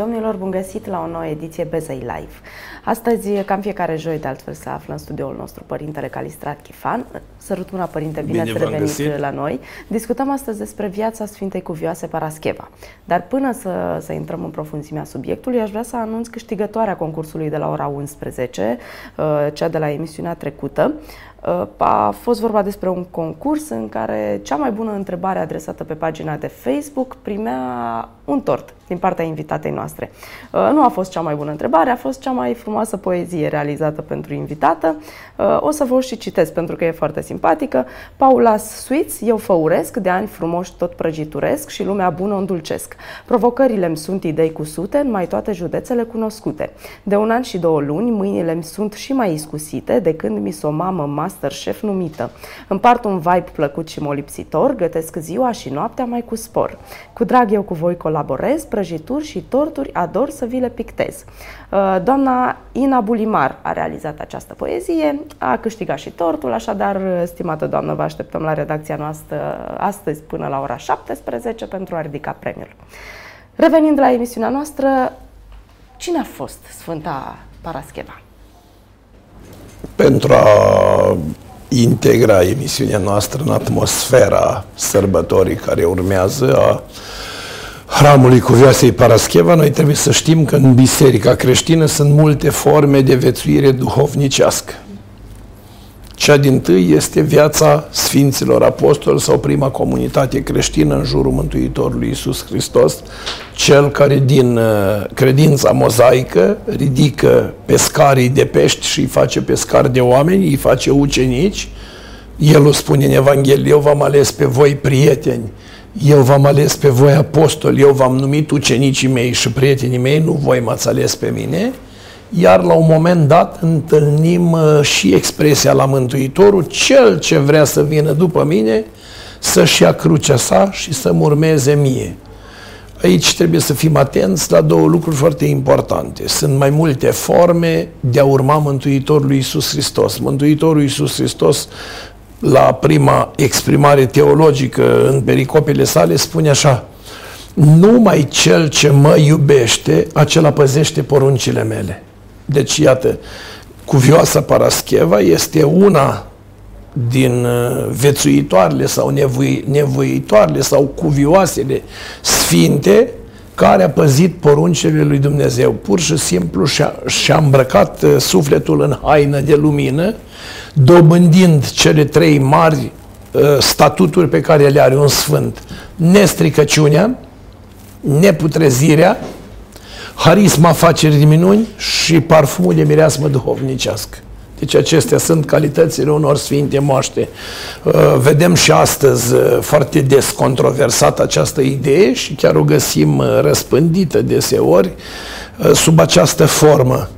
domnilor, bun găsit la o nouă ediție Bezei Live. Astăzi, ca în fiecare joi, de altfel, se află în studioul nostru Părintele Calistrat Chifan. Sărutuna Părinte, bine, bine ați revenit găsit. la noi. Discutăm astăzi despre viața Sfintei Cuvioase Parascheva. Dar până să, să intrăm în profunzimea subiectului, aș vrea să anunț câștigătoarea concursului de la ora 11, uh, cea de la emisiunea trecută. Uh, a fost vorba despre un concurs în care cea mai bună întrebare adresată pe pagina de Facebook primea un tort din partea invitatei noastre. Uh, nu a fost cea mai bună întrebare, a fost cea mai frumoasă poezie realizată pentru invitată. Uh, o să vă și citesc pentru că e foarte simpatică. Paulas Sweets, eu făuresc, de ani frumoși tot prăjituresc și lumea bună îndulcesc. Provocările-mi sunt idei cu sute în mai toate județele cunoscute. De un an și două luni, mâinile-mi sunt și mai iscusite de când mi s-o mamă masterchef numită. Împart un vibe plăcut și molipsitor, gătesc ziua și noaptea mai cu spor. Cu drag eu cu voi colaborez, prăjituri și torturi ador să vi le pictez. Uh, doamna Ina Bulimar a realizat această poezie, a câștigat și tortul, așadar, stimată doamnă, vă așteptăm la redacția noastră astăzi până la ora 17 pentru a ridica premiul. Revenind la emisiunea noastră, cine a fost Sfânta Parascheva? Pentru a integra emisiunea noastră în atmosfera sărbătorii care urmează a hramului Cuvioasei Parascheva, noi trebuie să știm că în biserica creștină sunt multe forme de vețuire duhovnicească. Cea din tâi este viața Sfinților Apostoli sau prima comunitate creștină în jurul Mântuitorului Isus Hristos, cel care din uh, credința mozaică ridică pescarii de pești și îi face pescari de oameni, îi face ucenici. El o spune în Evanghelie, eu v-am ales pe voi prieteni, eu v-am ales pe voi apostoli, eu v-am numit ucenicii mei și prietenii mei, nu voi m-ați ales pe mine, iar la un moment dat întâlnim uh, și expresia la Mântuitorul, cel ce vrea să vină după mine, să-și ia crucea sa și să-mi urmeze mie. Aici trebuie să fim atenți la două lucruri foarte importante. Sunt mai multe forme de a urma Mântuitorul Iisus Hristos. Mântuitorul Iisus Hristos la prima exprimare teologică în pericopele sale, spune așa, numai cel ce mă iubește, acela păzește poruncile mele. Deci, iată, cuvioasa Parascheva este una din uh, vețuitoarele sau nevoi, nevoitoarele sau cuvioasele sfinte care a păzit poruncile lui Dumnezeu. Pur și simplu și-a, și-a îmbrăcat uh, sufletul în haină de lumină dobândind cele trei mari uh, statuturi pe care le are un sfânt. Nestricăciunea, neputrezirea, harisma facerii de minuni și parfumul de mireasmă duhovnicească. Deci acestea sunt calitățile unor sfinte moaște. Uh, vedem și astăzi uh, foarte des controversat această idee și chiar o găsim uh, răspândită deseori sub această formă.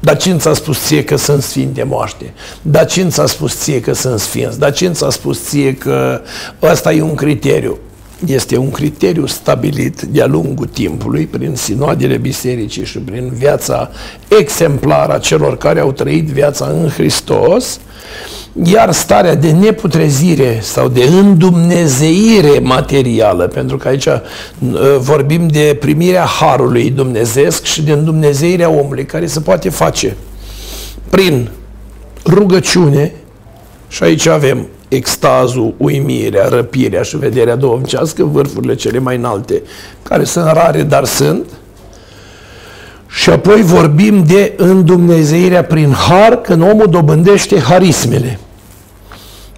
Dar cine ți-a spus ție că sunt sfinte moaște? Dar cine ți-a spus ție că sunt sfinți? Dar cine ți-a spus ție că ăsta e un criteriu? Este un criteriu stabilit de-a lungul timpului prin sinoadele bisericii și prin viața exemplară a celor care au trăit viața în Hristos, iar starea de neputrezire sau de îndumnezeire materială, pentru că aici uh, vorbim de primirea Harului Dumnezeesc și de îndumnezeirea omului, care se poate face prin rugăciune, și aici avem extazul, uimirea, răpirea și vederea duhovnicească, vârfurile cele mai înalte, care sunt rare, dar sunt, și apoi vorbim de îndumnezeirea prin har, când omul dobândește harismele.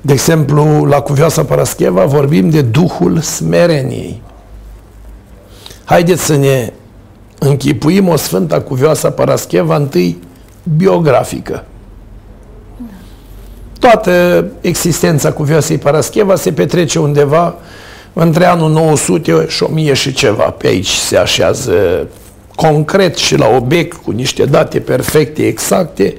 De exemplu, la Cuvioasa Parascheva vorbim de Duhul Smereniei. Haideți să ne închipuim o Sfânta Cuvioasa Parascheva întâi biografică. Toată existența Cuvioasei Parascheva se petrece undeva între anul 900 și 1000 și ceva. Pe aici se așează concret și la obiect, cu niște date perfecte, exacte,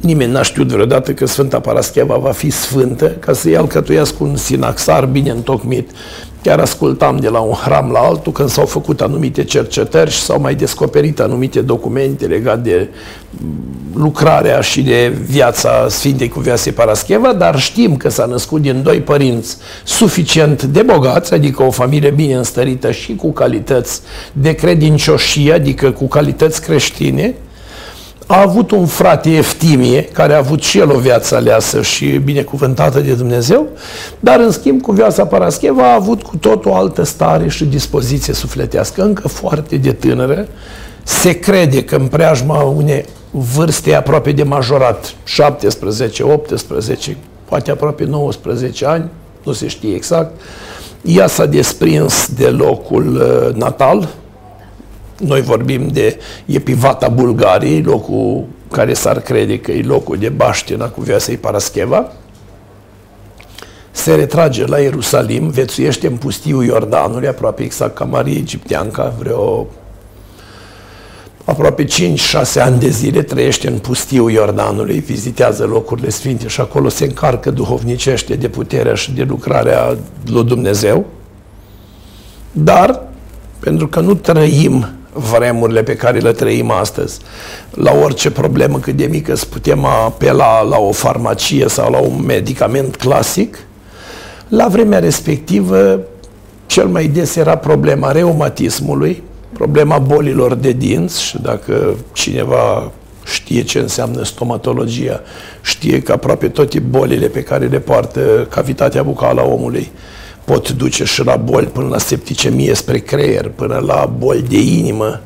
Nimeni n-a știut vreodată că Sfânta Parascheva va fi sfântă ca să-i alcătuiască un sinaxar bine întocmit. Chiar ascultam de la un hram la altul când s-au făcut anumite cercetări și s-au mai descoperit anumite documente legate de lucrarea și de viața Sfintei Cuvioase Parascheva, dar știm că s-a născut din doi părinți suficient de bogați, adică o familie bine înstărită și cu calități de credincioșie, adică cu calități creștine, a avut un frate Eftimie, care a avut și el o viață aleasă și binecuvântată de Dumnezeu, dar în schimb cu viața Parascheva a avut cu tot o altă stare și dispoziție sufletească, încă foarte de tânără. Se crede că în preajma unei vârste aproape de majorat, 17, 18, poate aproape 19 ani, nu se știe exact, ea s-a desprins de locul uh, natal, noi vorbim de Epivata Bulgariei, locul care s-ar crede că e locul de baștina cu Viasei Parascheva, se retrage la Ierusalim, vețuiește în pustiul Iordanului, aproape exact ca Marie Egipteanca, vreo aproape 5-6 ani de zile trăiește în pustiul Iordanului, vizitează locurile sfinte și acolo se încarcă duhovnicește de puterea și de lucrarea lui Dumnezeu. Dar, pentru că nu trăim vremurile pe care le trăim astăzi. La orice problemă cât de mică să putem apela la o farmacie sau la un medicament clasic, la vremea respectivă cel mai des era problema reumatismului, problema bolilor de dinți și dacă cineva știe ce înseamnă stomatologia, știe că aproape toate bolile pe care le poartă cavitatea bucală a omului pot duce și la boli până la septicemie spre creier, până la boli de inimă.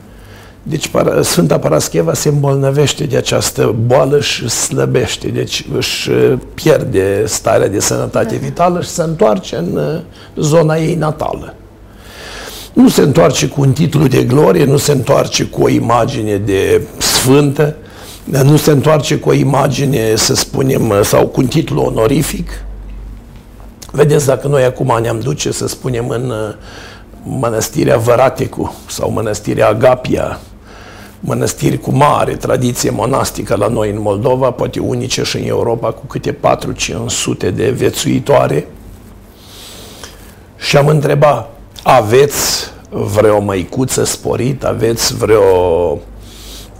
Deci Sfânta Parascheva se îmbolnăvește de această boală și slăbește, deci își pierde starea de sănătate vitală și se întoarce în uh, zona ei natală. Nu se întoarce cu un titlu de glorie, nu se întoarce cu o imagine de sfântă, nu se întoarce cu o imagine, să spunem, sau cu un titlu onorific, Vedeți, dacă noi acum ne-am duce, să spunem, în uh, mănăstirea Văratecu sau mănăstirea Agapia, mănăstiri cu mare tradiție monastică la noi în Moldova, poate unice și în Europa, cu câte 4-500 de vețuitoare. Și am întrebat, aveți vreo măicuță sporit, aveți vreo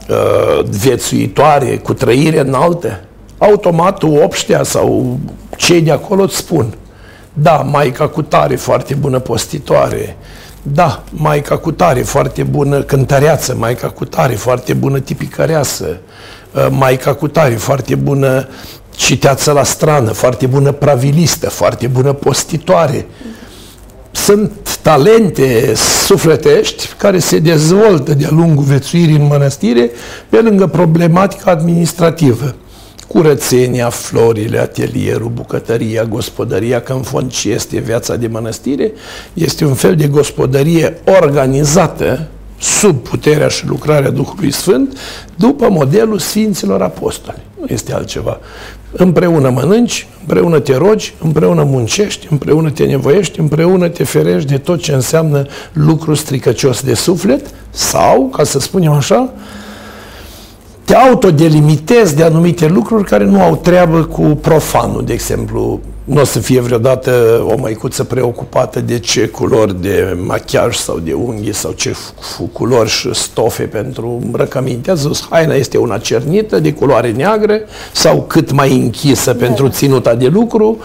uh, viețuitoare cu trăire înaltă? Automat obștea sau cei de acolo îți spun – da, Maica cu tare, foarte bună postitoare. Da, Maica cu tare, foarte bună cântăreață. Maica cu tare, foarte bună tipicăreasă. Uh, Maica cu tare, foarte bună citeață la strană, foarte bună pravilistă, foarte bună postitoare. Sunt talente sufletești care se dezvoltă de-a lungul vețuirii în mănăstire pe lângă problematica administrativă curățenia, florile, atelierul, bucătăria, gospodăria, că în fond ce este viața de mănăstire, este un fel de gospodărie organizată sub puterea și lucrarea Duhului Sfânt, după modelul Sfinților Apostoli. Nu este altceva. Împreună mănânci, împreună te rogi, împreună muncești, împreună te nevoiești, împreună te ferești de tot ce înseamnă lucru stricăcios de suflet sau, ca să spunem așa, te autodelimitezi de anumite lucruri care nu au treabă cu profanul, de exemplu. Nu o să fie vreodată o măicuță preocupată de ce culori de machiaj sau de unghii sau ce culori și stofe pentru îmbrăcăminte. A zis, haina este una cernită, de culoare neagră sau cât mai închisă da. pentru ținuta de lucru.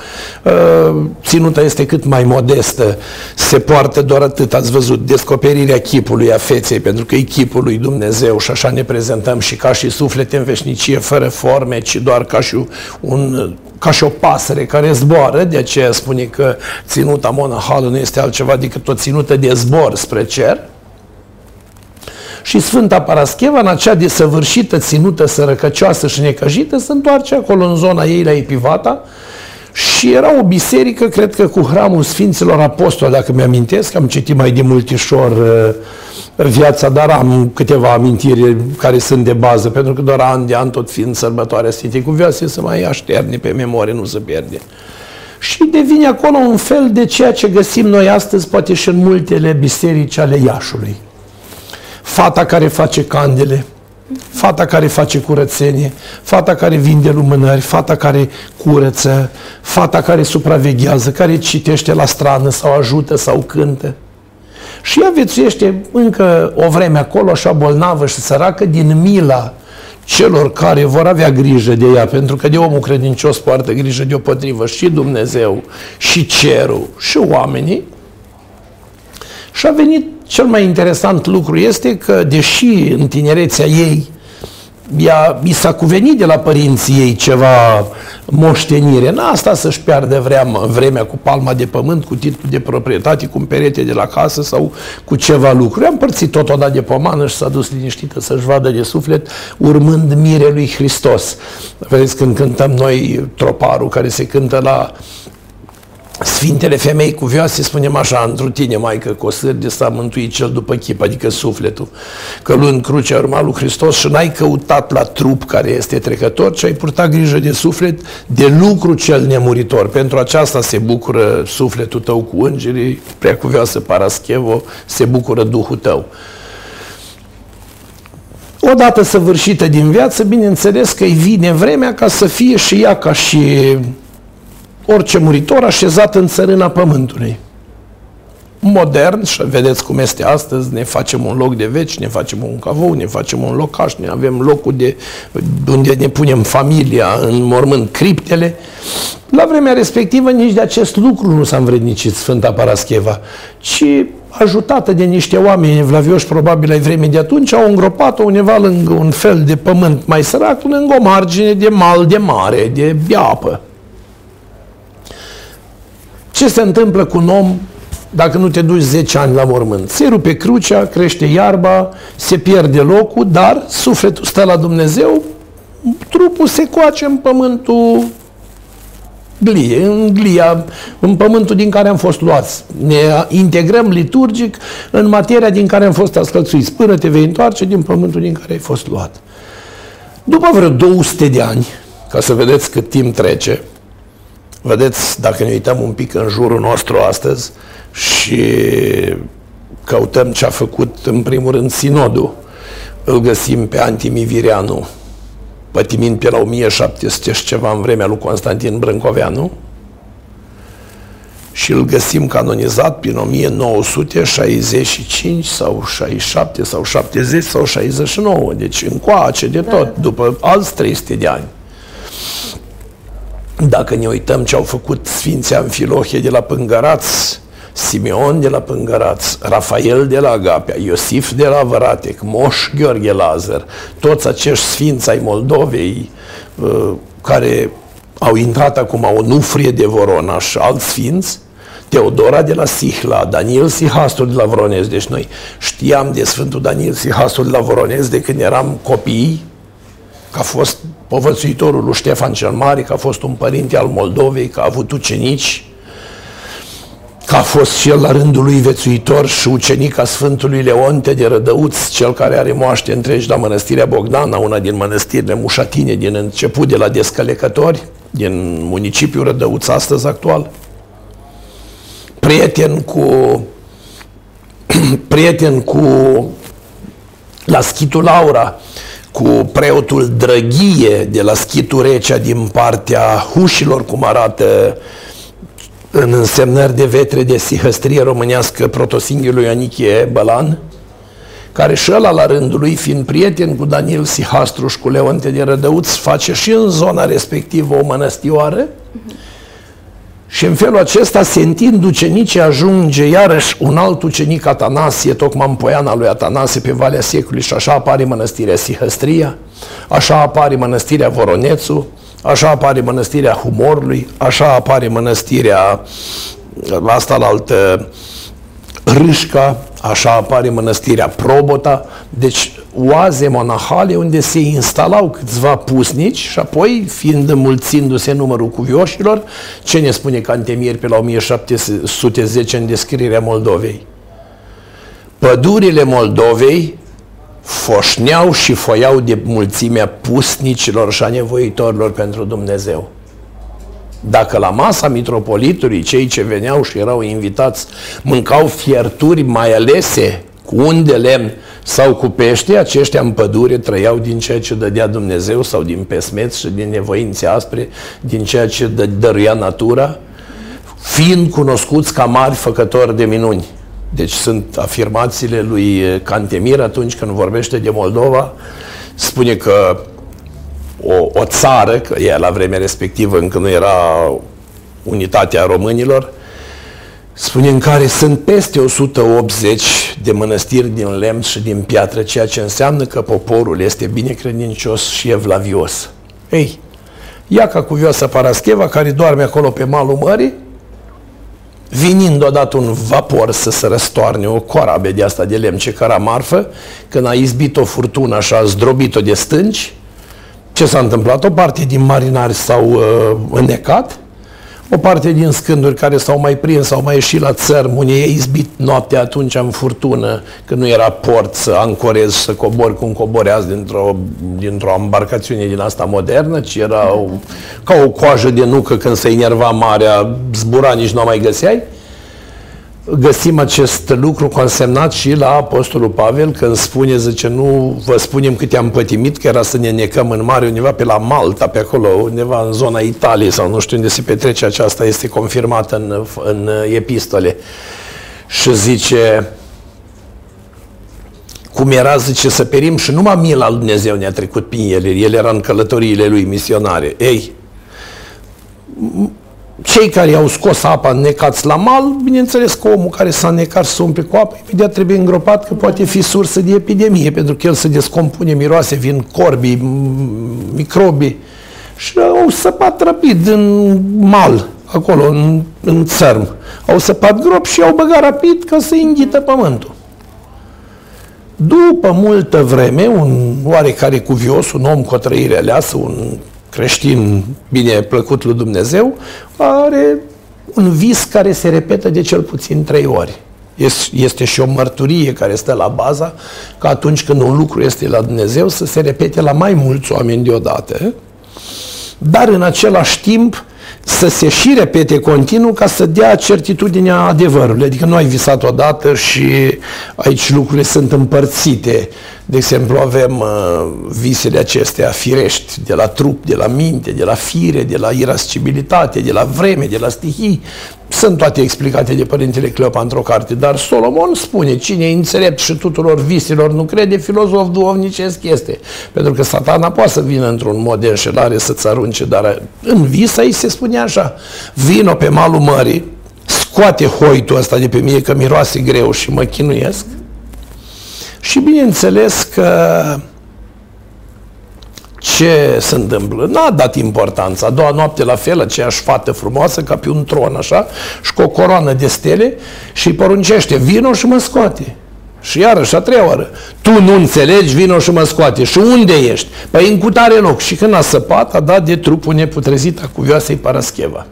Uh, ținuta este cât mai modestă. Se poartă doar atât, ați văzut, descoperirea chipului a feței, pentru că e chipul lui Dumnezeu și așa ne prezentăm și ca și suflete în veșnicie, fără forme, ci doar ca și un ca și o pasăre care zboară, de aceea spune că ținuta monahală nu este altceva decât o ținută de zbor spre cer. Și Sfânta Parascheva, în acea desăvârșită ținută sărăcăcioasă și necăjită, se întoarce acolo în zona ei la Epivata și era o biserică, cred că cu hramul Sfinților Apostoli, dacă mi-amintesc, am citit mai de multișor uh, viața, dar am câteva amintiri care sunt de bază, pentru că doar an de an, tot fiind sărbătoarea Sfintei Cuvioase, să mai așterne pe memorie, nu se pierde. Și devine acolo un fel de ceea ce găsim noi astăzi, poate și în multele biserici ale Iașului. Fata care face candele, fata care face curățenie, fata care vinde lumânări, fata care curăță, fata care supraveghează, care citește la strană sau ajută sau cântă. Și ea viețuiește încă o vreme acolo, așa bolnavă și săracă, din mila celor care vor avea grijă de ea, pentru că de omul credincios poartă grijă deopotrivă și Dumnezeu, și cerul, și oamenii. Și a venit cel mai interesant lucru este că, deși în tinerețea ei ea, i s-a cuvenit de la părinții ei ceva moștenire. N-a asta să-și piardă vremea, vremea cu palma de pământ, cu titlul de proprietate, cu un perete de la casă sau cu ceva lucruri. A împărțit tot odată de pomană și s-a dus liniștită să-și vadă de suflet, urmând mire lui Hristos. Vedeți când cântăm noi troparul care se cântă la Sfintele femei cuvioase, spunem așa, într tine, Maică, că o de s-a mântuit cel după chip, adică sufletul. Că luând crucea urma lui Hristos și n-ai căutat la trup care este trecător, ci ai purtat grijă de suflet, de lucru cel nemuritor. Pentru aceasta se bucură sufletul tău cu îngerii, prea cuvioasă Paraschevo, se bucură Duhul tău. Odată săvârșită din viață, bineînțeles că îi vine vremea ca să fie și ea ca și orice muritor așezat în țărâna pământului. Modern, și vedeți cum este astăzi, ne facem un loc de veci, ne facem un cavou, ne facem un locaș, ne avem locul de, unde ne punem familia în mormânt, criptele. La vremea respectivă nici de acest lucru nu s-a învrednicit Sfânta Parascheva, ci ajutată de niște oameni vlavioși probabil ai vremii de atunci, au îngropat-o undeva lângă un fel de pământ mai sărac, lângă o margine de mal de mare, de apă. Ce se întâmplă cu un om dacă nu te duci 10 ani la mormânt? Se rupe crucea, crește iarba, se pierde locul, dar sufletul stă la Dumnezeu, trupul se coace în pământul glie, în glia, în pământul din care am fost luați. Ne integrăm liturgic în materia din care am fost ascălțuiți, până te vei întoarce din pământul din care ai fost luat. După vreo 200 de ani, ca să vedeți cât timp trece, Vedeți, dacă ne uităm un pic în jurul nostru astăzi și căutăm ce a făcut, în primul rând, sinodul, îl găsim pe Antimivireanu, pătimind pe la 1700 și ceva în vremea lui Constantin Brâncoveanu, și îl găsim canonizat prin 1965 sau 67 sau 70 sau 69, deci încoace de tot, da. după alți 300 de ani. Dacă ne uităm ce au făcut Sfinții Amfilohie de la Pângăraț, Simeon de la Pângăraț, Rafael de la Agapea, Iosif de la Văratec, Moș Gheorghe Lazar, toți acești sfinți ai Moldovei uh, care au intrat acum o nufrie de Vorona și alți sfinți, Teodora de la Sihla, Daniel Sihastru de la Voronez. Deci noi știam de Sfântul Daniel Sihastru de la Voronez de când eram copii, că a fost povățuitorul lui Ștefan cel Mare, că a fost un părinte al Moldovei, că a avut ucenici, că a fost și el la rândul lui vețuitor și ucenic a Sfântului Leonte de Rădăuț, cel care are moaște întregi la Mănăstirea Bogdana, una din mănăstirile mușatine din început de la Descălecători, din municipiul Rădăuț astăzi actual. Prieten cu prieten cu la Schitul Laura, cu preotul Drăghie de la Schitul Recea din partea hușilor, cum arată în însemnări de vetre de sihăstrie românească protosinghiului Anichie Bălan, care și ăla la rândul lui, fiind prieten cu Daniel Sihastru și cu Leonte de Rădăuț, face și în zona respectivă o mănăstioară, uh-huh și în felul acesta, sentind ucenicii, ajunge iarăși un alt ucenic, Atanasie, tocmai în poiana lui Atanasie, pe Valea Secului, și așa apare mănăstirea Sihăstria, așa apare mănăstirea Voronețu, așa apare mănăstirea Humorului, așa apare mănăstirea asta la altă Râșca, așa apare mănăstirea Probota, deci oaze monahale unde se instalau câțiva pusnici și apoi, fiind înmulțindu-se numărul cuvioșilor, ce ne spune Cantemir pe la 1710 în descrierea Moldovei? Pădurile Moldovei foșneau și foiau de mulțimea pusnicilor și a nevoitorilor pentru Dumnezeu. Dacă la masa mitropolitului cei ce veneau și erau invitați mâncau fierturi mai alese cu un de lemn sau cu pește, aceștia în pădure trăiau din ceea ce dădea Dumnezeu sau din pesmeț și din nevoințe aspre, din ceea ce dă, dăruia natura, fiind cunoscuți ca mari făcători de minuni. Deci sunt afirmațiile lui Cantemir atunci când vorbește de Moldova, spune că o, o țară, că ea la vremea respectivă încă nu era unitatea românilor, spune în care sunt peste 180 de mănăstiri din lemn și din piatră, ceea ce înseamnă că poporul este bine credincios și evlavios. Ei, ia ca cuvioasă Parascheva, care doarme acolo pe malul mării, vinind odată un vapor să se răstoarne o corabie de asta de lemn ce căra marfă, când a izbit o furtună și a zdrobit-o de stânci, ce s-a întâmplat? O parte din marinari s-au uh, înnecat, o parte din scânduri care s-au mai prins, sau mai ieșit la țărm, unii ei izbit noaptea atunci în furtună, când nu era port să ancorezi, să cobori cum coboreați dintr-o, dintr-o embarcațiune din asta modernă, ci era o, ca o coajă de nucă când se enerva marea, zbura, nici nu o mai găseai găsim acest lucru consemnat și la Apostolul Pavel când spune, zice, nu vă spunem cât am pătimit, că era să ne necăm în mare undeva pe la Malta, pe acolo, undeva în zona Italiei sau nu știu unde se petrece aceasta, este confirmată în, în epistole. Și zice, cum era, zice, să perim și numai mila lui Dumnezeu ne-a trecut prin ele, el era în călătoriile lui misionare. Ei, cei care au scos apa necați la mal, bineînțeles că omul care s-a necat să umple cu apă, imediat trebuie îngropat că poate fi sursă de epidemie, pentru că el se descompune, miroase, vin corbii, microbi și au săpat rapid în mal, acolo, în, în țărm. Au săpat grop și au băgat rapid ca să înghită pământul. După multă vreme, un oarecare cuvios, un om cu o trăire aleasă, un creștin bine plăcut lui Dumnezeu, are un vis care se repetă de cel puțin trei ori. Este și o mărturie care stă la baza că atunci când un lucru este la Dumnezeu să se repete la mai mulți oameni deodată, dar în același timp să se și repete continuu ca să dea certitudinea adevărului. Adică nu ai visat odată și aici lucrurile sunt împărțite. De exemplu, avem uh, visele acestea firești, de la trup, de la minte, de la fire, de la irascibilitate, de la vreme, de la stihii. Sunt toate explicate de Părintele Cleopa într-o carte, dar Solomon spune, cine e înțelept și tuturor viselor nu crede, filozof duovnicesc este. Pentru că satana poate să vină într-un mod de înșelare să-ți arunce, dar în vis aici se spune așa, vino pe malul mării, scoate hoitul ăsta de pe mine că miroase greu și mă chinuiesc, și bineînțeles că ce se întâmplă? N-a dat importanță. A doua noapte la fel, aceeași fată frumoasă, ca pe un tron, așa, și cu o coroană de stele și îi poruncește, vino și mă scoate. Și iarăși, a treia oară, tu nu înțelegi, vino și mă scoate. Și unde ești? Păi în cutare loc. Și când a săpat, a dat de trupul neputrezit a cuvioasei Parascheva.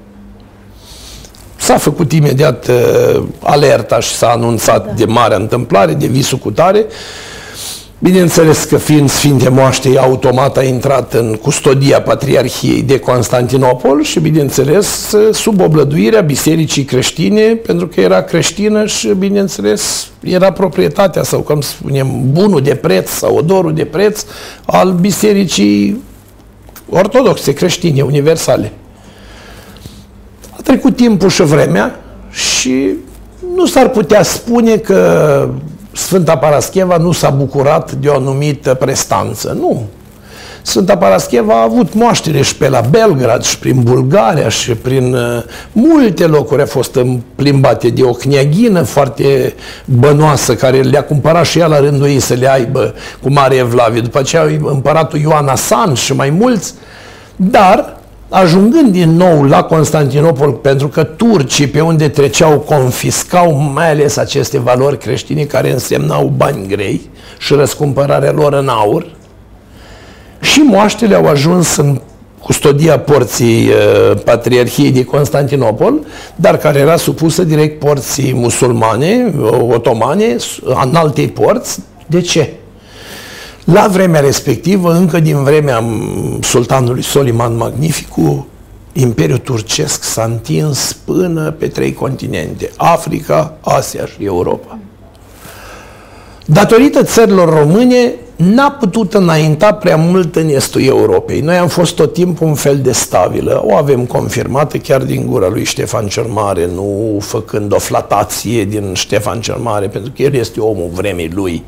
S-a făcut imediat uh, alerta și s-a anunțat da. de marea întâmplare, de visul cu tare. Bineînțeles că fiind Sfinte Moaște, automat a intrat în custodia Patriarhiei de Constantinopol și, bineînțeles, sub oblăduirea Bisericii creștine, pentru că era creștină și, bineînțeles, era proprietatea sau, cum spunem, bunul de preț sau odorul de preț al Bisericii ortodoxe, creștine, universale. Trecut timpul și vremea și nu s-ar putea spune că Sfânta Parascheva nu s-a bucurat de o anumită prestanță. Nu. Sfânta Parascheva a avut moaștere și pe la Belgrad și prin Bulgaria și prin uh, multe locuri a fost plimbate de o cneaghină foarte bănoasă care le-a cumpărat și ea la rândul ei să le aibă cu mare evlavie. După aceea împăratul Ioan Asan și mai mulți, dar ajungând din nou la Constantinopol, pentru că turcii pe unde treceau confiscau mai ales aceste valori creștine care însemnau bani grei și răscumpărarea lor în aur, și moaștele au ajuns în custodia porții uh, Patriarhiei de Constantinopol, dar care era supusă direct porții musulmane, otomane, în altei porți. De ce? La vremea respectivă, încă din vremea sultanului Soliman Magnificu, Imperiul Turcesc s-a întins până pe trei continente, Africa, Asia și Europa. datorită țărilor române, n-a putut înainta prea mult în estul Europei. Noi am fost tot timpul un fel de stabilă. O avem confirmată chiar din gura lui Ștefan cel Mare, nu făcând o flatație din Ștefan cel Mare, pentru că el este omul vremii lui.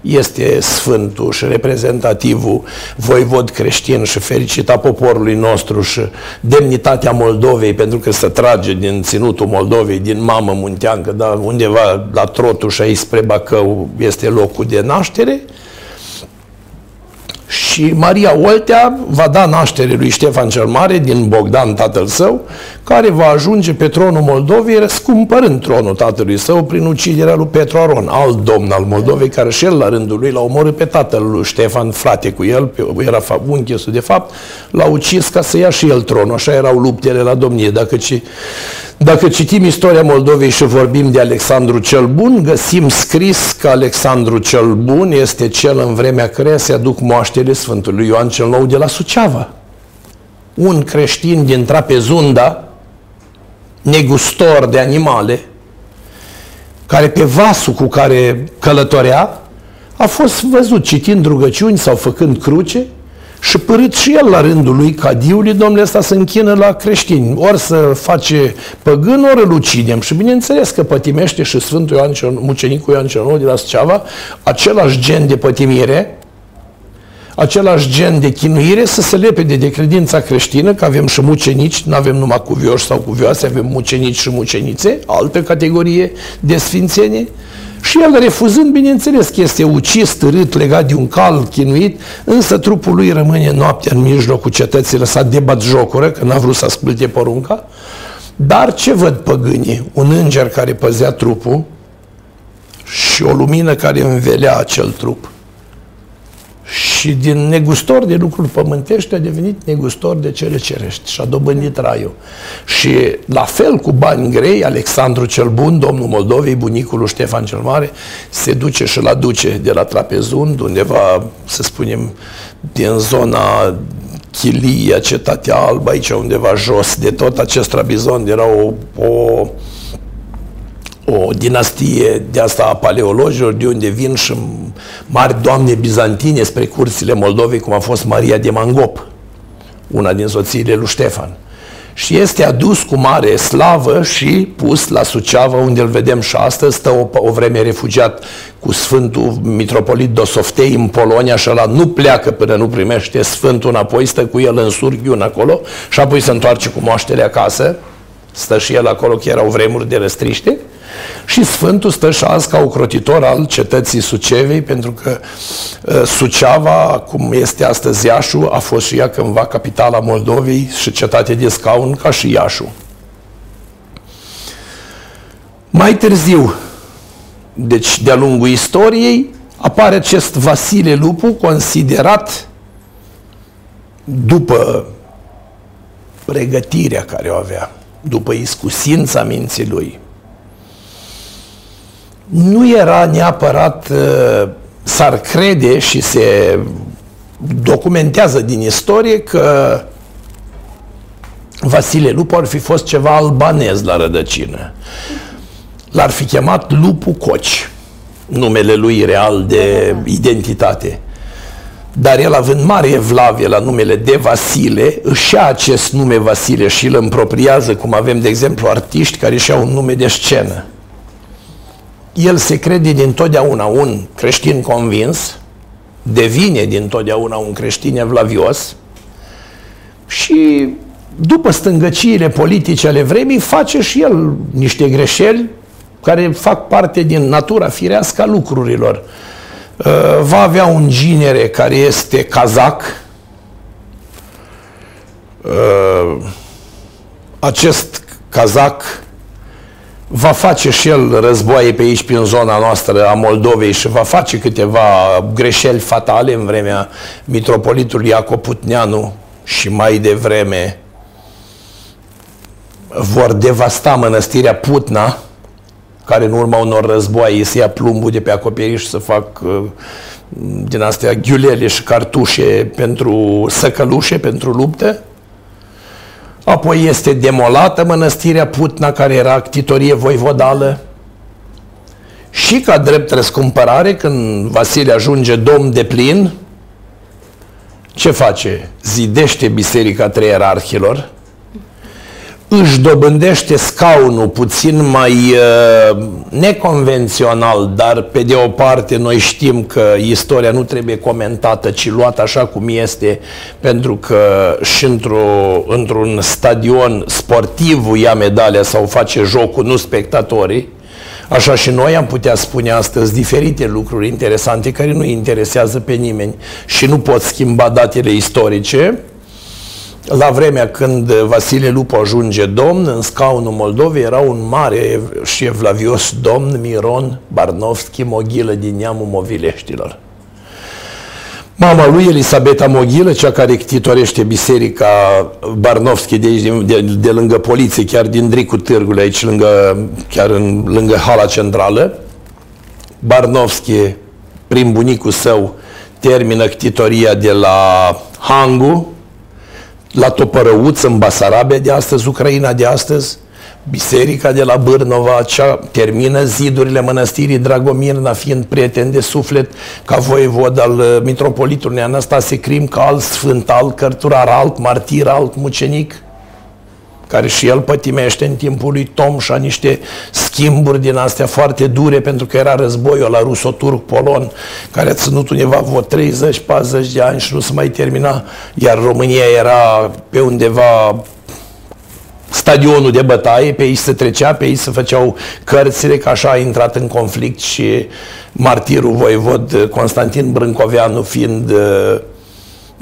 Este sfântul și reprezentativul voivod creștin și fericita poporului nostru și demnitatea Moldovei, pentru că se trage din ținutul Moldovei, din mamă munteancă, dar undeva la Trotuș și aici spre Bacău este locul de naștere și Maria Oltea va da naștere lui Ștefan cel Mare din Bogdan, tatăl său, care va ajunge pe tronul Moldovei răscumpărând tronul tatălui său prin uciderea lui Petru Aron, alt domn al Moldovei, care și el la rândul lui l-a omorât pe tatăl lui Ștefan, frate cu el, era unchesul de fapt, l-a ucis ca să ia și el tronul, așa erau luptele la domnie. Dacă, ci, dacă citim istoria Moldovei și vorbim de Alexandru cel Bun, găsim scris că Alexandru cel Bun este cel în vremea căreia se aduc moaștele Sfântului Ioan cel Nou de la Suceava. Un creștin din Trapezunda, negustor de animale, care pe vasul cu care călătorea, a fost văzut citind rugăciuni sau făcând cruce și părât și el la rândul lui cadiului, domnule ăsta să închină la creștini. Ori să face păgân, ori îl ucidem. Și bineînțeles că pătimește și Sfântul Ioan cel, mucenicul Ioan cel Nou de la Suceava același gen de pătimire, același gen de chinuire să se lepede de credința creștină, că avem și mucenici, nu avem numai cuvioși sau cuvioase, avem mucenici și mucenițe, altă categorie de sfințenie, și el refuzând, bineînțeles că este ucis, târât, legat de un cal, chinuit, însă trupul lui rămâne noaptea în mijlocul cetății, lăsat de jocură, că n-a vrut să asculte porunca. Dar ce văd păgânii? Un înger care păzea trupul și o lumină care învelea acel trup și din negustor de lucruri pământești a devenit negustor de cele cerești și a dobândit raiul. Și la fel cu bani grei, Alexandru cel Bun, domnul Moldovei, bunicul lui Ștefan cel Mare, se duce și la duce de la Trapezund, undeva, să spunem, din zona Chilia, Cetatea Albă, aici undeva jos de tot acest Trabizond, era o, o o dinastie de asta a paleologilor, de unde vin și mari doamne bizantine spre curțile Moldovei, cum a fost Maria de Mangop, una din soțiile lui Ștefan. Și este adus cu mare slavă și pus la Suceava, unde îl vedem și astăzi, stă o, o vreme refugiat cu Sfântul Mitropolit Dosoftei în Polonia și ăla nu pleacă până nu primește Sfântul înapoi, stă cu el în Surghiun acolo și apoi se întoarce cu moaștele acasă, stă și el acolo, că erau vremuri de răstriște, și Sfântul stă și azi ca ocrotitor al cetății Sucevei, pentru că uh, Suceava, cum este astăzi Iașu, a fost și ea cândva capitala Moldovei și cetate de scaun ca și Iașu. Mai târziu, deci de-a lungul istoriei, apare acest Vasile Lupu, considerat după pregătirea care o avea, după iscusința minții lui, nu era neapărat, uh, s-ar crede și se documentează din istorie că Vasile Lupu ar fi fost ceva albanez la rădăcină. L-ar fi chemat Lupu Coci, numele lui real de identitate. Dar el, având mare evlavie la numele de Vasile, își ia acest nume Vasile și îl împropriază, cum avem, de exemplu, artiști care își iau un nume de scenă el se crede din totdeauna un creștin convins, devine din totdeauna un creștin evlavios și după stângăciile politice ale vremii face și el niște greșeli care fac parte din natura firească a lucrurilor. Uh, va avea un ginere care este cazac. Uh, acest cazac va face și el războaie pe aici, prin zona noastră a Moldovei și va face câteva greșeli fatale în vremea mitropolitului Iacob Putneanu și mai devreme vor devasta mănăstirea Putna, care în urma unor războaie se ia plumbul de pe acoperiș să fac uh, din astea ghiulele și cartușe pentru săcălușe, pentru lupte. Apoi este demolată mănăstirea Putna, care era actitorie voivodală. și ca drept răscumpărare, când Vasile ajunge domn de plin, ce face? Zidește Biserica Treierarhilor, își dobândește scaunul puțin mai uh, neconvențional, dar pe de o parte noi știm că istoria nu trebuie comentată, ci luată așa cum este, pentru că și într într-un stadion sportiv ia medalia sau face jocul, nu spectatorii. Așa și noi am putea spune astăzi diferite lucruri interesante care nu interesează pe nimeni și nu pot schimba datele istorice, la vremea când Vasile Lupu ajunge domn, în scaunul Moldovei era un mare și evlavios domn, Miron Barnovski Moghilă din neamul Movileștilor. Mama lui, Elisabeta Moghilă, cea care ctitorește biserica Barnovski de, aici, de, de lângă poliție, chiar din Dricul Târgului, aici lângă, chiar în, lângă hala centrală. Barnovski, prin bunicul său, termină ctitoria de la Hangu, la Topărăuț, în Basarabia de astăzi, Ucraina de astăzi, Biserica de la Bârnova, cea termină zidurile mănăstirii Dragomirna, fiind prieten de suflet ca voievod al uh, mitropolitului Anastase Crim, ca alt sfânt, alt cărturar, alt martir, alt mucenic care și el pătimește în timpul lui Tom și a niște schimburi din astea foarte dure, pentru că era războiul la ruso-turc-polon, care a ținut undeva vreo 30-40 de ani și nu se mai termina, iar România era pe undeva stadionul de bătaie, pe ei se trecea, pe ei se făceau cărțile, că așa a intrat în conflict și martirul voivod Constantin Brâncoveanu fiind uh,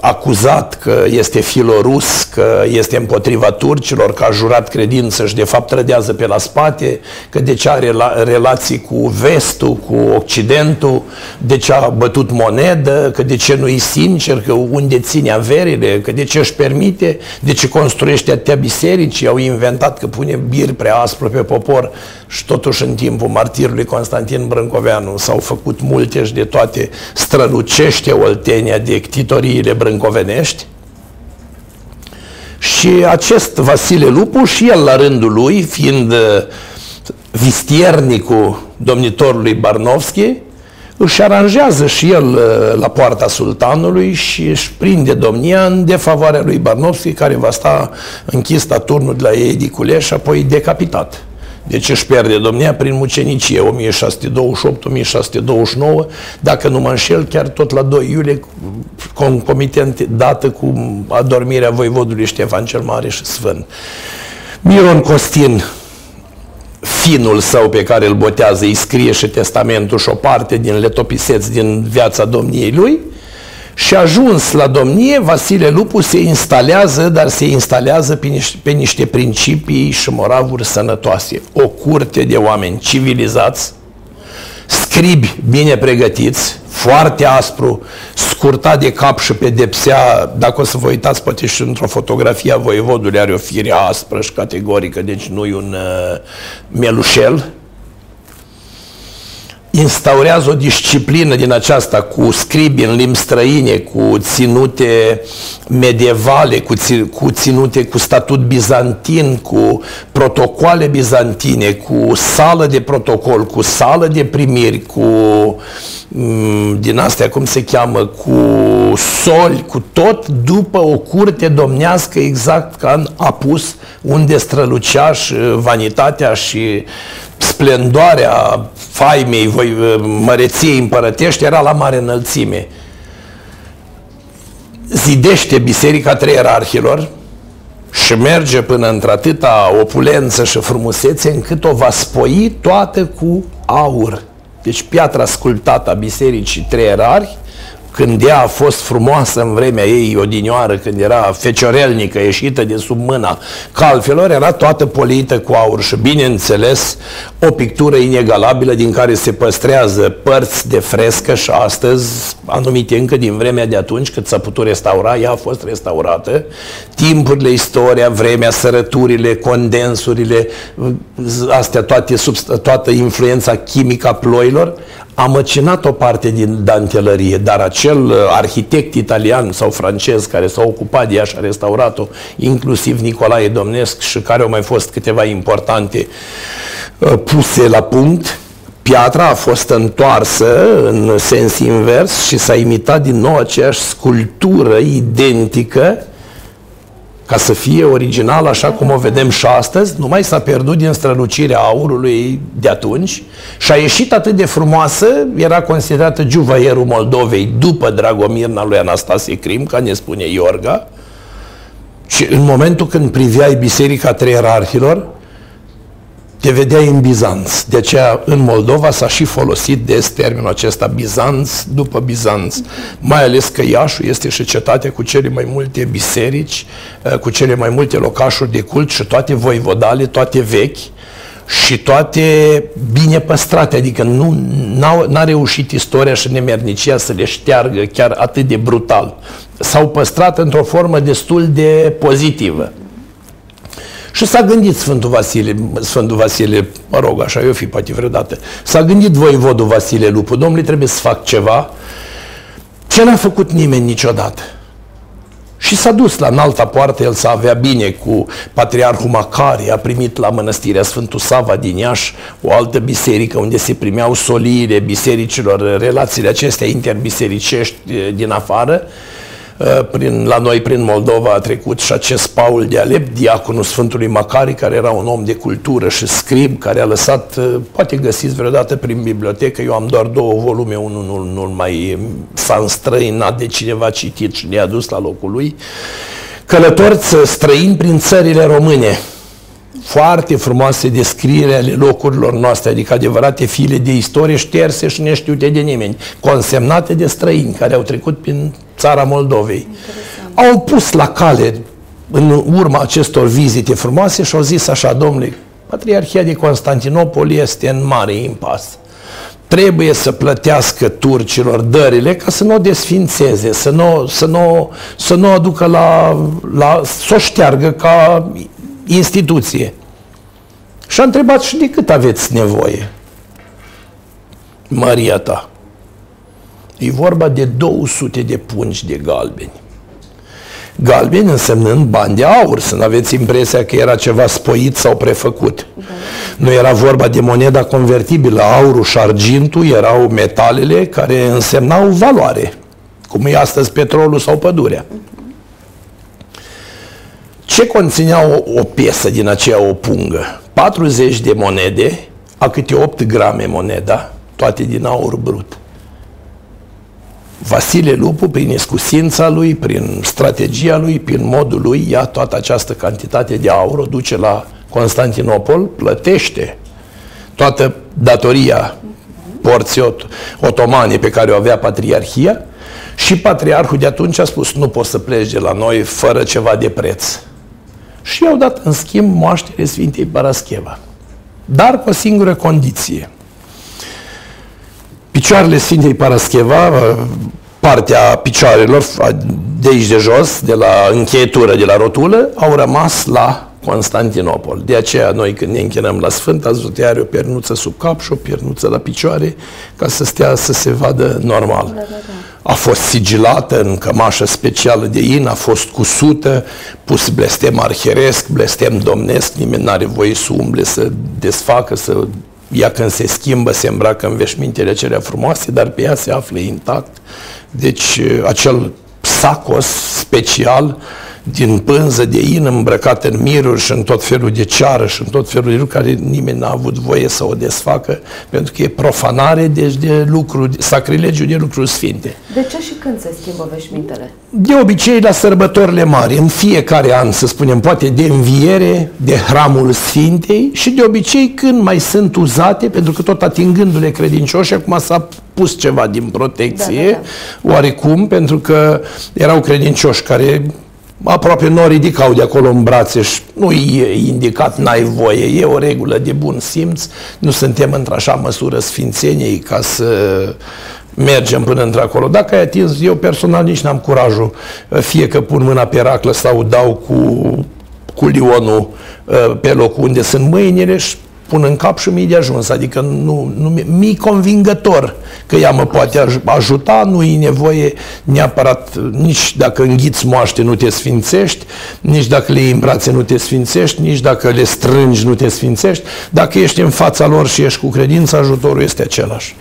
acuzat că este filorus, că este împotriva turcilor, că a jurat credință și de fapt trădează pe la spate, că de ce are relații cu vestul, cu occidentul, de ce a bătut monedă, că de ce nu-i sincer, că unde ține averile, că de ce își permite, de ce construiește atâtea biserici, au inventat că pune bir prea aspru pe popor și totuși în timpul martirului Constantin Brâncoveanu s-au făcut multe și de toate strălucește Oltenia de ctitoriile brâncovenești. Și acest Vasile Lupu și el la rândul lui, fiind uh, vistiernicul domnitorului Barnovski, își aranjează și el uh, la poarta sultanului și își prinde domnia în defavoarea lui Barnovski, care va sta închis la turnul de la Ediculeș și apoi decapitat. Deci își pierde domnia prin mucenicie 1628-1629, dacă nu mă înșel, chiar tot la 2 iulie, concomitent dată cu adormirea voivodului Ștefan cel Mare și Sfânt. Miron Costin, finul său pe care îl botează, îi scrie și testamentul și o parte din letopiseți din viața domniei lui, și ajuns la domnie, Vasile Lupu se instalează, dar se instalează pe niște, pe niște principii și moravuri sănătoase. O curte de oameni civilizați, scribi bine pregătiți, foarte aspru, scurtat de cap și pedepsea, dacă o să vă uitați, poate și într-o fotografie a voievodului are o fire aspră și categorică, deci nu e un uh, melușel, instaurează o disciplină din aceasta cu scribi în limbi străine, cu ținute medievale, cu, cu ținute cu statut bizantin, cu protocoale bizantine, cu sală de protocol, cu sală de primiri, cu mm, din astea, cum se cheamă, cu soli, cu tot după o curte domnească exact ca în apus, unde strălucea și vanitatea și splendoarea faimei, voi, măreției împărătești era la mare înălțime. Zidește Biserica Treierarhilor și merge până într-atâta opulență și frumusețe încât o va spoi toată cu aur. Deci piatra sculptată a Bisericii Treierari când ea a fost frumoasă în vremea ei odinioară, când era feciorelnică, ieșită de sub mâna calfelor, era toată polită cu aur și, bineînțeles, o pictură inegalabilă din care se păstrează părți de frescă și astăzi, anumite încă din vremea de atunci, cât s-a putut restaura, ea a fost restaurată. Timpurile, istoria, vremea, sărăturile, condensurile, astea toate, toată influența chimică a ploilor, a măcinat o parte din dantelărie, dar acel uh, arhitect italian sau francez care s-a ocupat de ea și a restaurat-o, inclusiv Nicolae Domnesc și care au mai fost câteva importante uh, puse la punct, piatra a fost întoarsă în sens invers și s-a imitat din nou aceeași sculptură identică ca să fie original așa cum o vedem și astăzi, nu mai s-a pierdut din strălucirea aurului de atunci și a ieșit atât de frumoasă, era considerată juvaierul Moldovei după Dragomirna lui Anastasie Crim, ca ne spune Iorga, și în momentul când priveai Biserica Trei Erarhilor, te vedeai în Bizanț. De aceea, în Moldova s-a și folosit des termenul acesta Bizanț după Bizanț. Mai ales că Iașu este și cetatea cu cele mai multe biserici, eh, cu cele mai multe locașuri de cult și toate voivodale, toate vechi și toate bine păstrate, adică nu n-a reușit istoria și nemernicia să le șteargă chiar atât de brutal. S-au păstrat într-o formă destul de pozitivă. Și s-a gândit Sfântul Vasile, Sfântul Vasile, mă rog, așa eu fi poate vreodată, s-a gândit voivodul Vasile Lupu, domnule, trebuie să fac ceva ce n-a făcut nimeni niciodată. Și s-a dus la înalta poartă, el să avea bine cu Patriarhul Macari, a primit la mănăstirea Sfântul Sava din Iași o altă biserică unde se primeau soliile bisericilor, relațiile acestea interbisericești eh, din afară Uh, prin, la noi prin Moldova a trecut și acest Paul de Alep, diaconul Sfântului Macari, care era un om de cultură și scrib, care a lăsat, uh, poate găsiți vreodată prin bibliotecă, eu am doar două volume, unul nu, nu mai s-a înstrăinat de cineva citit și le-a dus la locul lui, călătorți străini prin țările române, foarte frumoase descriere ale locurilor noastre, adică adevărate file de istorie șterse și neștiute de nimeni, consemnate de străini care au trecut prin țara Moldovei. Interesant. Au pus la cale în urma acestor vizite frumoase și au zis așa, domnule, Patriarhia de Constantinopol este în mare impas. Trebuie să plătească turcilor dările ca să nu o desfințeze, să nu, să nu, să nu aducă la, la să o șteargă ca instituție. Și a întrebat și de cât aveți nevoie? Maria ta. E vorba de 200 de pungi de galbeni. Galbeni însemnând bani de aur, să nu aveți impresia că era ceva spoit sau prefăcut. Da. Nu era vorba de moneda convertibilă, aurul și argintul erau metalele care însemnau valoare, cum e astăzi petrolul sau pădurea. Ce conținea o, o piesă din aceea o pungă? 40 de monede, a câte 8 grame moneda, toate din aur brut. Vasile Lupu, prin iscusința lui, prin strategia lui, prin modul lui, ia toată această cantitate de aur, o duce la Constantinopol, plătește toată datoria porții otomane pe care o avea patriarhia și patriarhul de atunci a spus nu poți să pleci de la noi fără ceva de preț și i-au dat în schimb moaștere Sfintei Parascheva. Dar cu o singură condiție. Picioarele Sfintei Parascheva, partea picioarelor de aici de jos, de la încheietură, de la rotulă, au rămas la Constantinopol. De aceea noi când ne închinăm la Sfânt, ați văzut are o pernuță sub cap și o pernuță la picioare ca să stea să se vadă normal. Da, da, da. A fost sigilată în cămașă specială de in, a fost cusută, pus blestem arheresc, blestem domnesc, nimeni n-are voie să umble, să desfacă, să ea când se schimbă, se îmbracă în veșmintele acelea frumoase, dar pe ea se află intact. Deci acel sacos special din pânză de in îmbrăcată în miruri și în tot felul de ceară și în tot felul de lucruri care nimeni n-a avut voie să o desfacă, pentru că e profanare deci de lucruri, sacrilegiu de lucruri sfinte. De ce și când se schimbă veșmintele? De obicei la sărbătorile mari, în fiecare an, să spunem, poate de înviere, de hramul Sfintei și de obicei când mai sunt uzate, pentru că tot atingându-le credincioși, acum s-a pus ceva din protecție, da, da, da. oarecum, pentru că erau credincioși care aproape nu o ridicau de acolo în brațe și nu e indicat, n-ai voie, e o regulă de bun simț, nu suntem într-așa măsură sfințeniei ca să mergem până într-acolo. Dacă ai atins, eu personal nici n-am curajul, fie că pun mâna pe raclă sau dau cu, cu lionul uh, pe locul unde sunt mâinile și pun în cap și mi de ajuns. Adică nu, nu mi convingător că ea mă poate ajuta, nu e nevoie neapărat, nici dacă înghiți moaște nu te sfințești, nici dacă le iei în brațe nu te sfințești, nici dacă le strângi nu te sfințești. Dacă ești în fața lor și ești cu credință, ajutorul este același.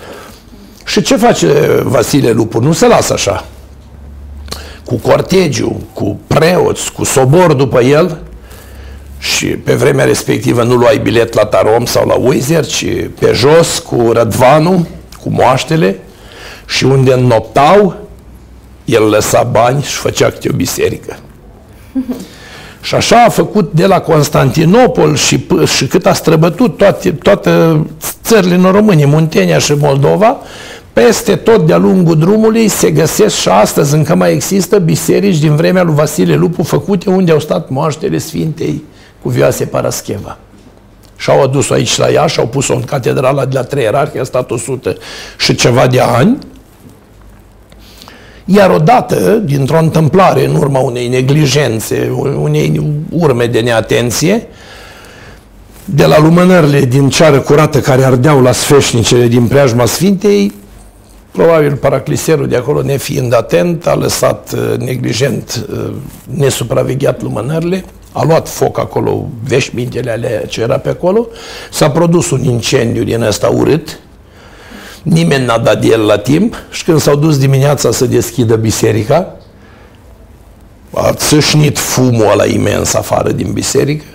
Și ce face Vasile Lupu? Nu se lasă așa. Cu cortegiu, cu preoți, cu sobor după el, și pe vremea respectivă nu luai bilet la Tarom sau la Uizer, ci pe jos cu Rădvanu, cu moaștele și unde înnoptau, el lăsa bani și făcea câte o biserică. Și așa a făcut de la Constantinopol și, și cât a străbătut toate, toate țările în România, Muntenia și Moldova, peste tot de-a lungul drumului se găsesc și astăzi încă mai există biserici din vremea lui Vasile Lupu făcute unde au stat moaștele Sfintei Cuvioase Parascheva. Și-au adus-o aici la ea și au pus-o în catedrala de la trei ierarhi, a stat 100 și ceva de ani. Iar odată, dintr-o întâmplare, în urma unei neglijențe, unei urme de neatenție, de la lumânările din ceară curată care ardeau la sfeșnicele din preajma Sfintei, probabil paracliserul de acolo, nefiind atent, a lăsat uh, neglijent, uh, nesupravegheat lumânările, a luat foc acolo, veșmintele alea ce era pe acolo, s-a produs un incendiu din ăsta urât, nimeni n-a dat de el la timp și când s-au dus dimineața să deschidă biserica, a țâșnit fumul ăla imens afară din biserică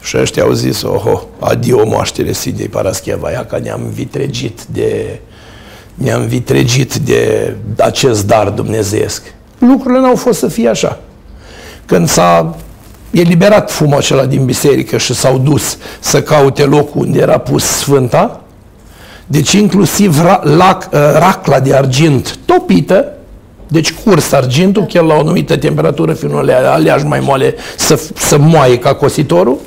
și ăștia au zis, oho, adio moaștere Sfintei Parascheva, ia că ne-am vitregit de ne-am vitregit de acest dar dumnezeiesc. Lucrurile n-au fost să fie așa. Când s-a eliberat fumul acela din biserică și s-au dus să caute locul unde era pus Sfânta, deci inclusiv ra, lac, uh, racla de argint topită, deci curs argintul, chiar la o anumită temperatură, fiind aleași mai moale să, să moaie ca cositorul,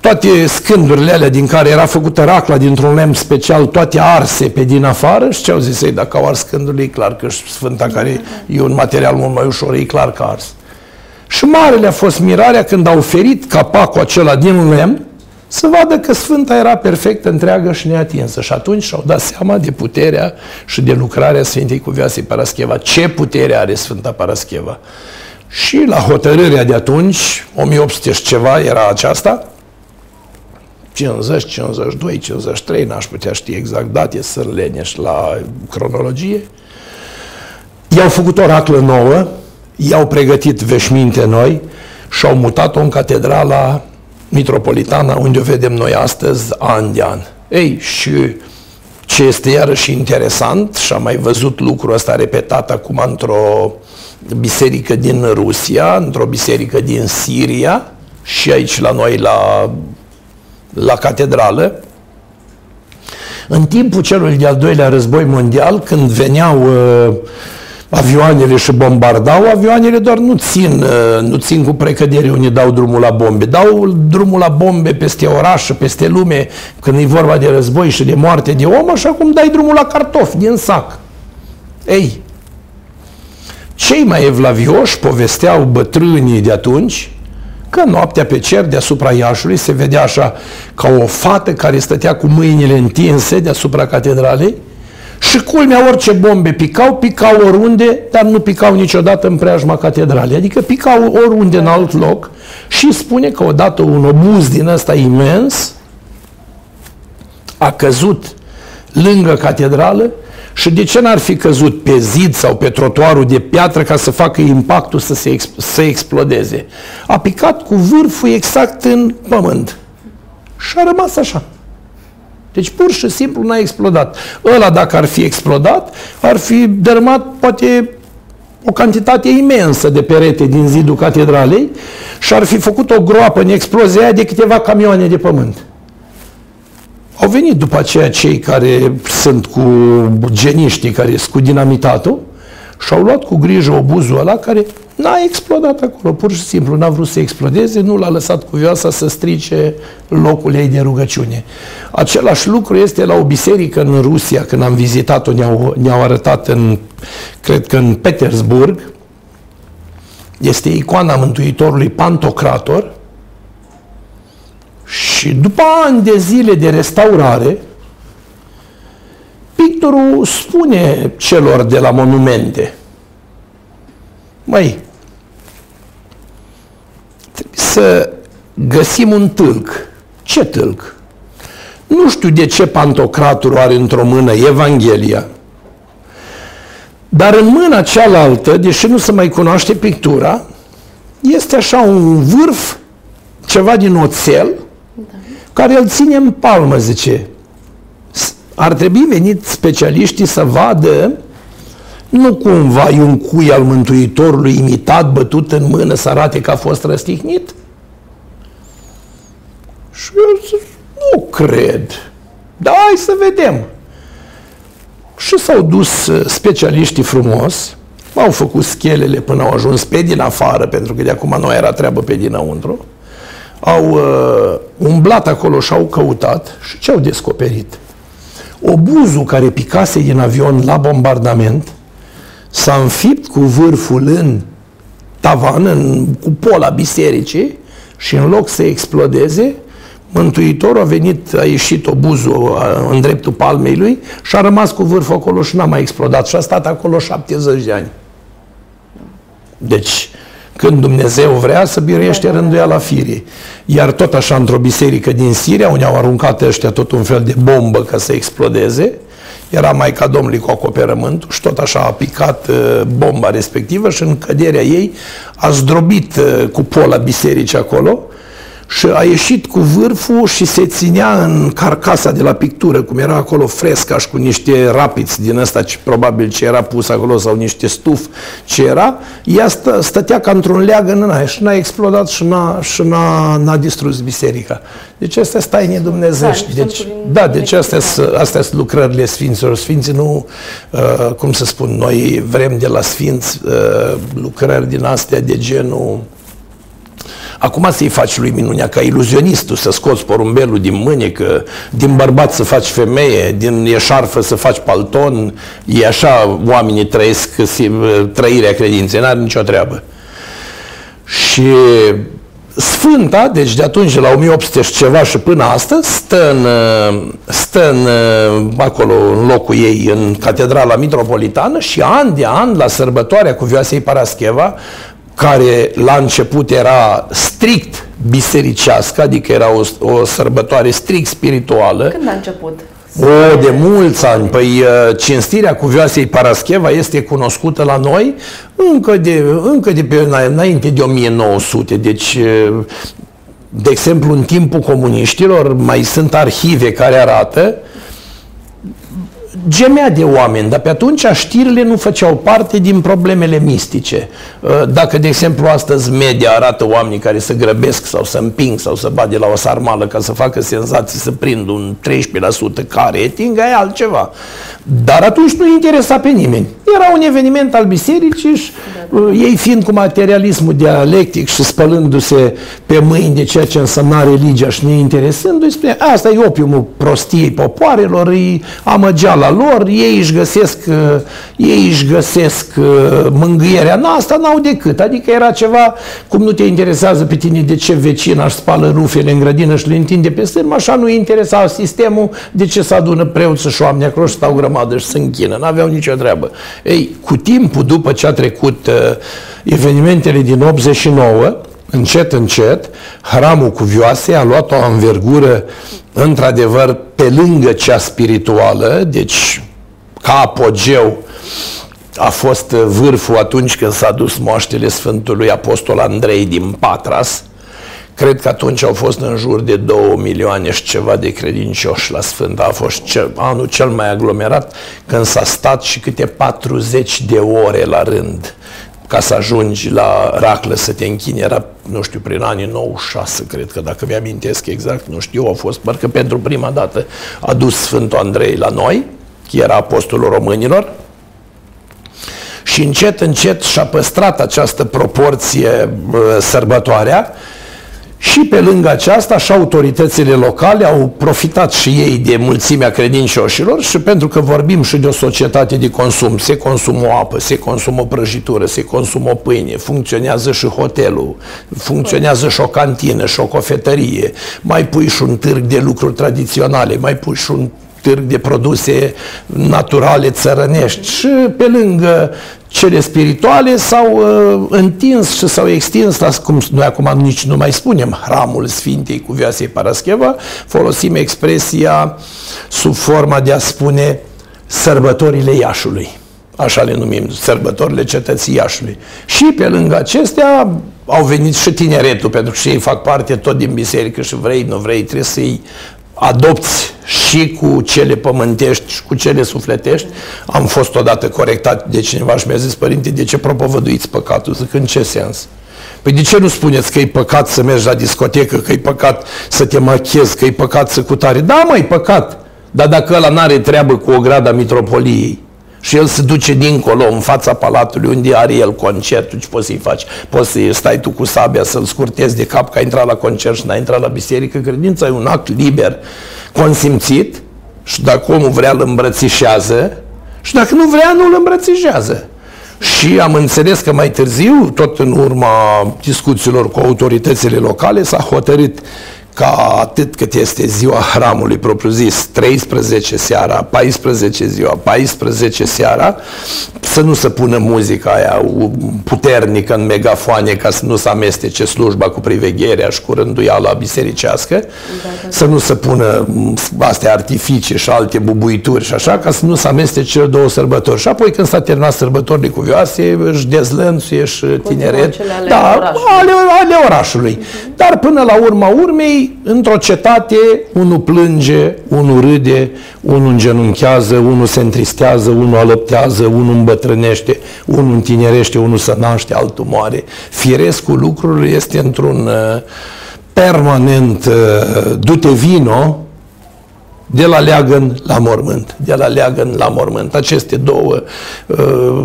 toate scândurile alea din care era făcută racla dintr-un lemn special, toate arse pe din afară și ce au zis ei, dacă au ars scândurile, e clar că Sfânta care e un material mult mai ușor, e clar că ars. Și marele a fost mirarea când a oferit capacul acela din lemn să vadă că Sfânta era perfect întreagă și neatinsă. Și atunci și-au dat seama de puterea și de lucrarea Sfintei Cuvioasei Parascheva. Ce putere are Sfânta Parascheva? Și la hotărârea de atunci, 1800 și ceva era aceasta, 50, 52, 53, n-aș putea ști exact date, să leneș la cronologie, i-au făcut o raclă nouă, i-au pregătit veșminte noi și au mutat-o în catedrala mitropolitana, unde o vedem noi astăzi, an de an. Ei, și ce este iarăși interesant, și am mai văzut lucrul ăsta repetat acum într-o biserică din Rusia, într-o biserică din Siria și aici la noi la, la catedrală, în timpul celui de-al doilea război mondial, când veneau uh, avioanele și bombardau, avioanele doar nu țin, uh, nu țin cu precădere unde dau drumul la bombe. Dau drumul la bombe peste oraș, peste lume, când e vorba de război și de moarte de om, așa cum dai drumul la cartofi din sac. Ei, cei mai evlavioși povesteau bătrânii de atunci că noaptea pe cer deasupra Iașului se vedea așa ca o fată care stătea cu mâinile întinse deasupra catedralei și culmea, orice bombe picau, picau oriunde, dar nu picau niciodată în preajma catedralei. Adică picau oriunde în alt loc și spune că odată un obuz din ăsta imens a căzut lângă catedrală și de ce n-ar fi căzut pe zid sau pe trotuarul de piatră ca să facă impactul să se exp- să explodeze? A picat cu vârful exact în pământ. Și a rămas așa. Deci pur și simplu n-a explodat. Ăla dacă ar fi explodat, ar fi dărmat poate o cantitate imensă de perete din zidul catedralei și ar fi făcut o groapă în explozia aia de câteva camioane de pământ. Au venit după aceea cei care sunt cu geniștii, care sunt cu dinamitatul și au luat cu grijă obuzul ăla care n-a explodat acolo, pur și simplu, n-a vrut să explodeze, nu l-a lăsat cu vioasa să strice locul ei de rugăciune. Același lucru este la o biserică în Rusia, când am vizitat-o, ne-au, ne-au arătat în, cred că în Petersburg, este icoana Mântuitorului Pantocrator Și după ani de zile de restaurare, pictorul spune celor de la monumente, măi, trebuie să găsim un tâlc. Ce tâlc? Nu știu de ce Pantocratul are într-o mână Evanghelia, dar în mâna cealaltă, deși nu se mai cunoaște pictura, este așa un vârf, ceva din oțel, da. care îl ține în palmă, zice. Ar trebui venit specialiștii să vadă nu cumva e un cui al Mântuitorului imitat, bătut în mână, să arate că a fost răstihnit? Și eu zic, nu cred. Dar hai să vedem. Și s-au dus uh, specialiștii frumos, au făcut schelele până au ajuns pe din afară, pentru că de acum nu era treabă pe dinăuntru. Au uh, umblat acolo și au căutat și ce au descoperit? Obuzul care picase din avion la bombardament s-a înfipt cu vârful în tavan, în cupola bisericii și în loc să explodeze, Mântuitorul a venit, a ieșit obuzul în dreptul palmei lui și a rămas cu vârful acolo și n-a mai explodat și a stat acolo 70 de ani. Deci, când Dumnezeu vrea să biruiește rânduia la firii. Iar tot așa, într-o biserică din Siria, unde au aruncat ăștia tot un fel de bombă ca să explodeze, era Maica Domnului cu acoperământul și tot așa a picat uh, bomba respectivă și în căderea ei a zdrobit uh, cupola bisericii acolo și a ieșit cu vârful și se ținea în carcasa de la pictură, cum era acolo fresca și cu niște rapiți din ăsta, ce, probabil ce era pus acolo, sau niște stuf ce era, ea stă, stătea ca într-un leagăn în aia și n-a explodat și n-a, și n-a, n-a distrus biserica. Deci astea sunt taine dumnezești. Da, deci, da, deci astea, astea sunt lucrările Sfinților. Sfinții nu, uh, cum să spun, noi vrem de la Sfinți uh, lucrări din astea de genul Acum să-i faci lui minunea ca iluzionistul, să scoți porumbelul din mânecă, din bărbat să faci femeie, din eșarfă să faci palton, e așa oamenii trăiesc trăirea credinței, n-are nicio treabă. Și Sfânta, deci de atunci, de la 1800 și ceva și până astăzi, stă, în, stă în, acolo, în locul ei, în Catedrala Mitropolitană și an de an, la sărbătoarea cu Vioasei Parascheva, care la început era strict bisericească, adică era o, o sărbătoare strict spirituală. Când a început? O, de mulți ani. Păi uh, cinstirea cuvioasei Parascheva este cunoscută la noi încă de, încă de pe înainte de 1900. Deci, uh, de exemplu, în timpul comuniștilor mai sunt arhive care arată gemea de oameni, dar pe atunci știrile nu făceau parte din problemele mistice. Uh, dacă, de exemplu, astăzi media arată oamenii care se grăbesc sau să împing sau să bade la o sarmală ca să facă senzații să prind un 13% care etingă, e altceva. Dar atunci nu interesa pe nimeni. Era un eveniment al bisericii și da. ei fiind cu materialismul dialectic și spălându-se pe mâini de ceea ce însemna religia și neinteresându-i, spune, asta e opiumul prostiei popoarelor, e amăgeala lor, ei își găsesc, uh, ei își găsesc uh, mângâierea. Nu, asta n-au decât. Adică era ceva, cum nu te interesează pe tine de ce vecina își spală rufele în grădină și le întinde pe stârmă, așa nu interesa sistemul de ce se adună preoți și oameni acolo și stau grămadă și se închină. N-aveau nicio treabă. Ei, cu timpul, după ce a trecut uh, evenimentele din 89, încet, încet, hramul cu vioase a luat o învergură într-adevăr pe lângă cea spirituală, deci ca apogeu a fost vârful atunci când s-a dus moaștele Sfântului Apostol Andrei din Patras. Cred că atunci au fost în jur de 2 milioane și ceva de credincioși la Sfânt. A fost cel, anul cel mai aglomerat când s-a stat și câte 40 de ore la rând ca să ajungi la raclă să te închini. Era, nu știu, prin anii 96, cred că, dacă mi-amintesc exact, nu știu, a fost, parcă pentru prima dată a dus Sfântul Andrei la noi, era apostolul românilor, și încet, încet și-a păstrat această proporție uh, sărbătoarea Și pe lângă aceasta și autoritățile locale au profitat și ei de mulțimea credincioșilor și pentru că vorbim și de o societate de consum, se consumă o apă, se consumă o prăjitură, se consumă o pâine, funcționează și hotelul, funcționează și o cantină și o cofetărie, mai pui și un târg de lucruri tradiționale, mai pui și un târg de produse naturale țărănești și pe lângă cele spirituale s-au uh, întins și s-au extins la, cum noi acum nici nu mai spunem, hramul Sfintei Cuvioasei Parascheva, folosim expresia sub forma de a spune sărbătorile Iașului. Așa le numim, sărbătorile cetății Iașului. Și pe lângă acestea au venit și tineretul, pentru că și ei fac parte tot din biserică și vrei, nu vrei, trebuie să-i adopți și cu cele pământești și cu cele sufletești. Am fost odată corectat de cineva și mi-a zis, părinte, de ce propovăduiți păcatul? Zic, în ce sens? Păi de ce nu spuneți că e păcat să mergi la discotecă, că e păcat să te machezi, că e păcat să cutare? Da, mai păcat. Dar dacă ăla n-are treabă cu o grada mitropoliei, și el se duce dincolo, în fața palatului, unde are el concertul, ce poți să-i faci? Poți să stai tu cu sabia, să-l scurtezi de cap că ai intrat la concert și n-ai intrat la biserică. Credința e un act liber, consimțit și dacă omul vrea, îl îmbrățișează și dacă nu vrea, nu îl îmbrățișează. Și am înțeles că mai târziu, tot în urma discuțiilor cu autoritățile locale, s-a hotărât ca atât cât este ziua hramului propriu-zis, 13 seara, 14 ziua, 14 seara, să nu se pună muzica aia puternică în megafoane ca să nu se amestece slujba cu privegherea și cu rânduiala bisericească, da, da, da. să nu se pună astea artificii și alte bubuituri și așa, ca să nu se amestece cele două sărbători. Și apoi când s-a terminat sărbătorile cuvioase, își dezlănțuie și tineret. Ale da, orașului. Ale, ale orașului. Uh-huh. Dar până la urma urmei, într-o cetate, unul plânge, unul râde, unul îngenunchează, unul se întristează, unul alăptează, unul îmbătrânește, unul întinerește, unul se naște, altul moare. Firescul lucrurilor este într-un uh, permanent uh, dute vino de la leagăn la mormânt, de la leagăn la mormânt. Aceste două uh,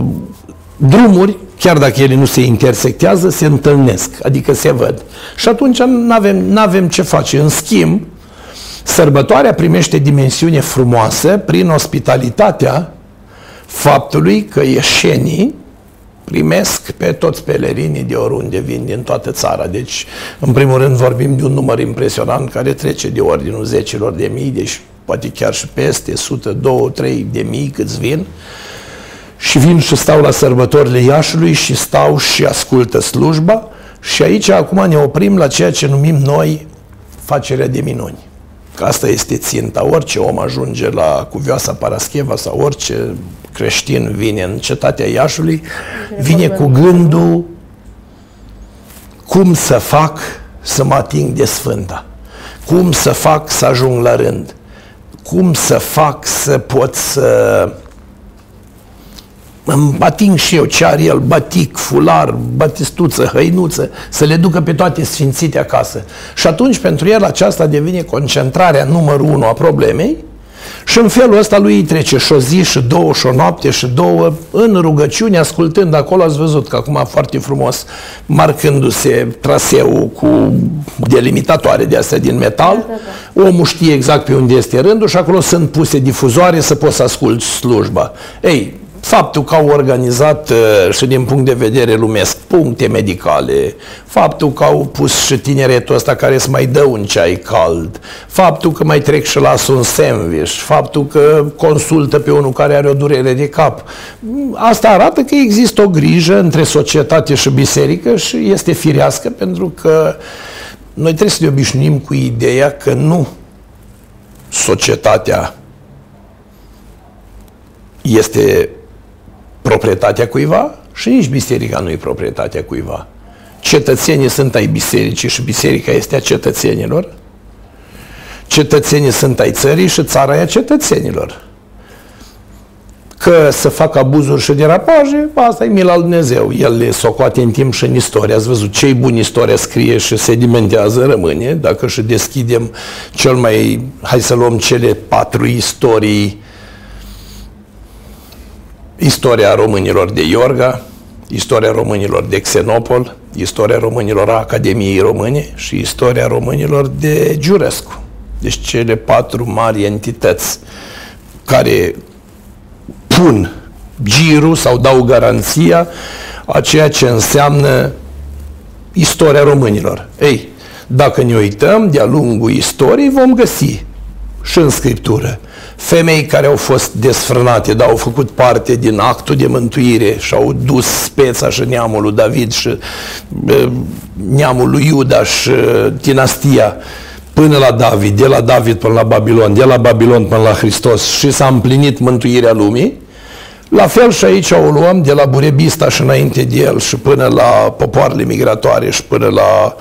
drumuri chiar dacă ele nu se intersectează, se întâlnesc, adică se văd. Și atunci nu avem, avem ce face. În schimb, sărbătoarea primește dimensiune frumoasă prin ospitalitatea faptului că ieșenii primesc pe toți pelerinii de oriunde vin din toată țara. Deci, în primul rând, vorbim de un număr impresionant care trece de ordinul zecilor de mii, deci poate chiar și peste 100, 2, 3 de mii câți vin și vin și stau la sărbătorile Iașului și stau și ascultă slujba și aici acum ne oprim la ceea ce numim noi facerea de minuni. Că asta este ținta. Orice om ajunge la Cuvioasa Parascheva sau orice creștin vine în cetatea Iașului, vine cu gândul cum să fac să mă ating de Sfânta, cum să fac să ajung la rând, cum să fac să pot să îmi ating și eu ce are el, batic, fular, batistuță, hăinuță, să le ducă pe toate sfințite acasă. Și atunci pentru el aceasta devine concentrarea numărul unu a problemei și în felul ăsta lui îi trece și o zi, și două, și o noapte, și două, în rugăciune, ascultând acolo, ați văzut că acum foarte frumos, marcându-se traseul cu delimitatoare de astea din metal, da, da, da. omul știe exact pe unde este rândul și acolo sunt puse difuzoare să poți să asculti slujba. Ei, faptul că au organizat uh, și din punct de vedere lumesc puncte medicale, faptul că au pus și tineretul ăsta care îți mai dă un ceai cald, faptul că mai trec și lasă un sandwich, faptul că consultă pe unul care are o durere de cap. Asta arată că există o grijă între societate și biserică și este firească pentru că noi trebuie să ne obișnuim cu ideea că nu societatea este proprietatea cuiva și nici biserica nu e proprietatea cuiva. Cetățenii sunt ai bisericii și biserica este a cetățenilor. Cetățenii sunt ai țării și țara e a cetățenilor. Că să facă abuzuri și derapaje, asta e mila lui Dumnezeu. El le socoate în timp și în istorie. Ați văzut ce bun istoria scrie și sedimentează, rămâne. Dacă și deschidem cel mai, hai să luăm cele patru istorii istoria românilor de Iorga, istoria românilor de Xenopol, istoria românilor a Academiei Române și istoria românilor de Giurescu. Deci cele patru mari entități care pun girul sau dau garanția a ceea ce înseamnă istoria românilor. Ei, dacă ne uităm de-a lungul istoriei, vom găsi și în Scriptură femei care au fost desfrânate, dar au făcut parte din actul de mântuire și au dus speța și neamul lui David și neamul lui Iuda și dinastia până la David, de la David până la Babilon, de la Babilon până la Hristos și s-a împlinit mântuirea lumii, la fel și aici o luăm de la Burebista și înainte de el și până la popoarele migratoare și până la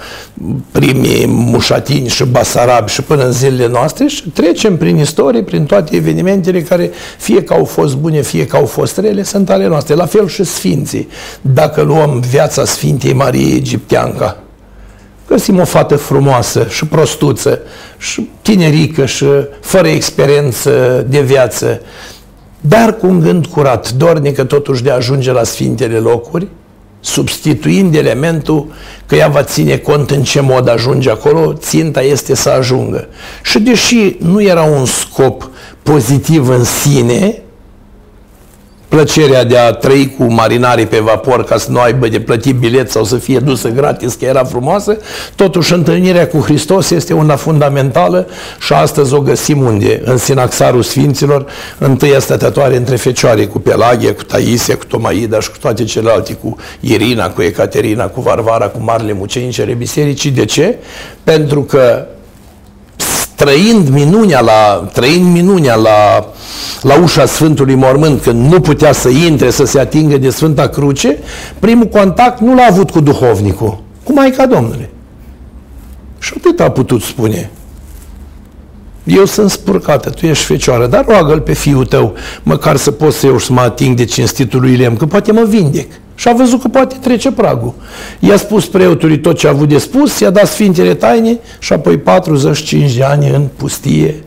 primii mușatini și basarabi și până în zilele noastre și trecem prin istorie, prin toate evenimentele care fie că au fost bune, fie că au fost rele, sunt ale noastre. La fel și Sfinții. Dacă luăm viața Sfintei Mariei Egipteanca, găsim o fată frumoasă și prostuță și tinerică și fără experiență de viață, dar cu un gând curat, dornică totuși de a ajunge la sfintele locuri, substituind elementul că ea va ține cont în ce mod ajunge acolo, ținta este să ajungă. Și deși nu era un scop pozitiv în sine, plăcerea de a trăi cu marinarii pe vapor ca să nu aibă de plătit bilet sau să fie dusă gratis, că era frumoasă, totuși întâlnirea cu Hristos este una fundamentală și astăzi o găsim unde? În Sinaxarul Sfinților, întâia stătătoare între fecioare, cu Pelagie, cu Taisia, cu Tomaida și cu toate celelalte, cu Irina, cu Ecaterina, cu Varvara, cu Marele Mucenicele Bisericii. De ce? Pentru că trăind minunea la, trăind minunea la, la ușa Sfântului Mormânt, când nu putea să intre, să se atingă de Sfânta Cruce, primul contact nu l-a avut cu duhovnicul, cu Maica Domnului. Și atât a putut spune. Eu sunt spurcată, tu ești fecioară, dar roagă-l pe fiul tău, măcar să pot să eu să mă ating de cinstitul lui Lem, că poate mă vindec. Și a văzut că poate trece pragul. I-a spus preotului tot ce a avut de spus, i-a dat Sfintele Taine și apoi 45 de ani în pustie,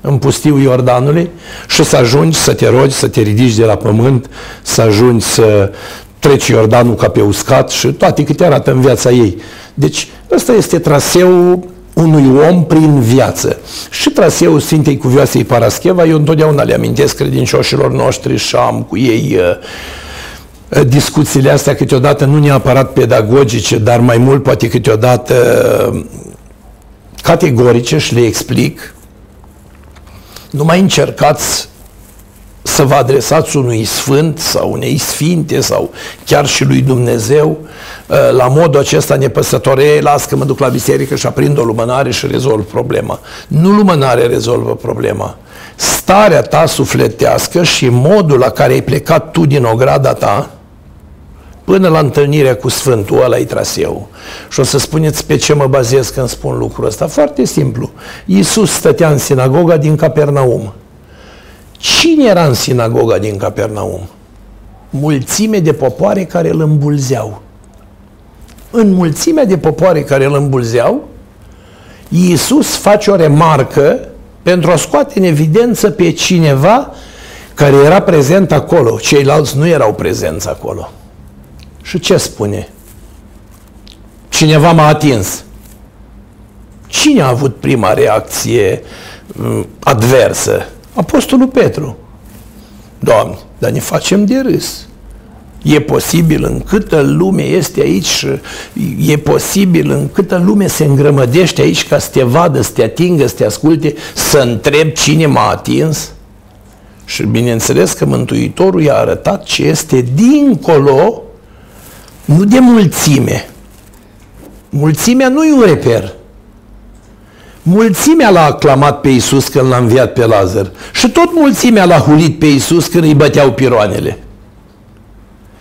în pustiul Iordanului și să ajungi să te rogi, să te ridici de la pământ, să ajungi să treci Iordanul ca pe uscat și toate câte arată în viața ei. Deci ăsta este traseul unui om prin viață. Și traseul Sfintei Cuvioasei Parascheva, eu întotdeauna le amintesc credincioșilor noștri și am cu ei uh, uh, discuțiile astea câteodată nu neapărat pedagogice, dar mai mult poate câteodată uh, categorice și le explic. Nu mai încercați să vă adresați unui sfânt sau unei sfinte sau chiar și lui Dumnezeu uh, la modul acesta nepăsător, ei, las că mă duc la biserică și aprind o lumânare și rezolv problema. Nu lumânare rezolvă problema. Starea ta sufletească și modul la care ai plecat tu din ograda ta până la întâlnirea cu Sfântul, ăla e traseu. Și o să spuneți pe ce mă bazez când spun lucrul ăsta. Foarte simplu. Iisus stătea în sinagoga din Capernaum. Cine era în sinagoga din Capernaum? Mulțime de popoare care îl îmbulzeau. În mulțimea de popoare care îl îmbulzeau, Iisus face o remarcă pentru a scoate în evidență pe cineva care era prezent acolo. Ceilalți nu erau prezenți acolo. Și ce spune? Cineva m-a atins. Cine a avut prima reacție mm, adversă? Apostolul Petru. Doamne, dar ne facem de râs. E posibil în câtă lume este aici și e posibil în câtă lume se îngrămădește aici ca să te vadă, să te atingă, să te asculte, să întreb cine m-a atins? Și bineînțeles că Mântuitorul i-a arătat ce este dincolo, nu de mulțime. Mulțimea nu e un reper. Mulțimea l-a aclamat pe Iisus când l-a înviat pe Lazar. Și tot mulțimea l-a hulit pe Iisus când îi băteau piroanele.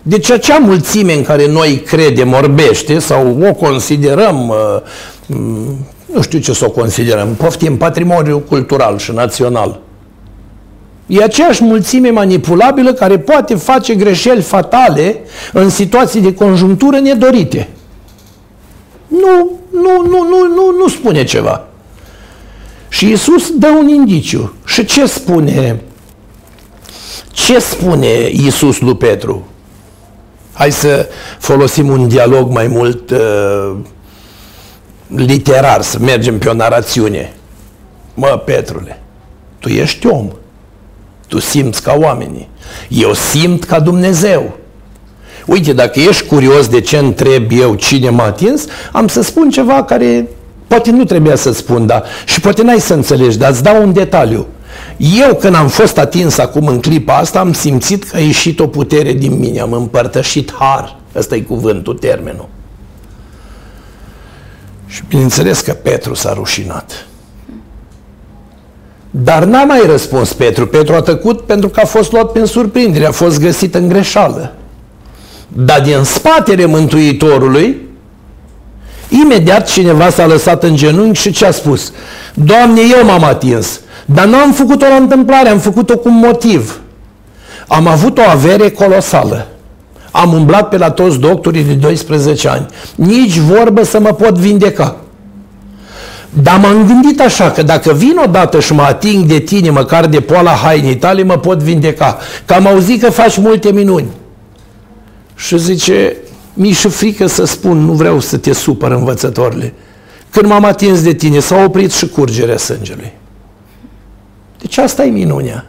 Deci acea mulțime în care noi credem orbește sau o considerăm, uh, mm, nu știu ce să o considerăm, poftim patrimoniu cultural și național. E aceeași mulțime manipulabilă care poate face greșeli fatale în situații de conjunctură nedorite. Nu, nu, nu, nu, nu, nu spune ceva. Și Isus dă un indiciu. Și ce spune? Ce spune Isus lui Petru? Hai să folosim un dialog mai mult uh, literar, să mergem pe o narațiune. Mă, Petrule, tu ești om. Tu simți ca oamenii. Eu simt ca Dumnezeu. Uite, dacă ești curios de ce întreb eu cine m-a atins, am să spun ceva care poate nu trebuia să spun, dar și poate n-ai să înțelegi, dar îți dau un detaliu. Eu când am fost atins acum în clipa asta, am simțit că a ieșit o putere din mine, am împărtășit har. Ăsta e cuvântul, termenul. Și bineînțeles că Petru s-a rușinat. Dar n-a mai răspuns Petru. Petru a tăcut pentru că a fost luat prin surprindere, a fost găsit în greșeală. Dar din spatele Mântuitorului, imediat cineva s-a lăsat în genunchi și ce a spus? Doamne, eu m-am atins, dar nu am făcut-o la întâmplare, am făcut-o cu motiv. Am avut o avere colosală. Am umblat pe la toți doctorii de 12 ani. Nici vorbă să mă pot vindeca. Dar m-am gândit așa, că dacă vin odată și mă ating de tine, măcar de poala hainei tale, mă pot vindeca. Că am auzit că faci multe minuni. Și zice, mi și frică să spun, nu vreau să te supăr învățătorile. Când m-am atins de tine, s-a oprit și curgerea sângelui. Deci asta e minunea.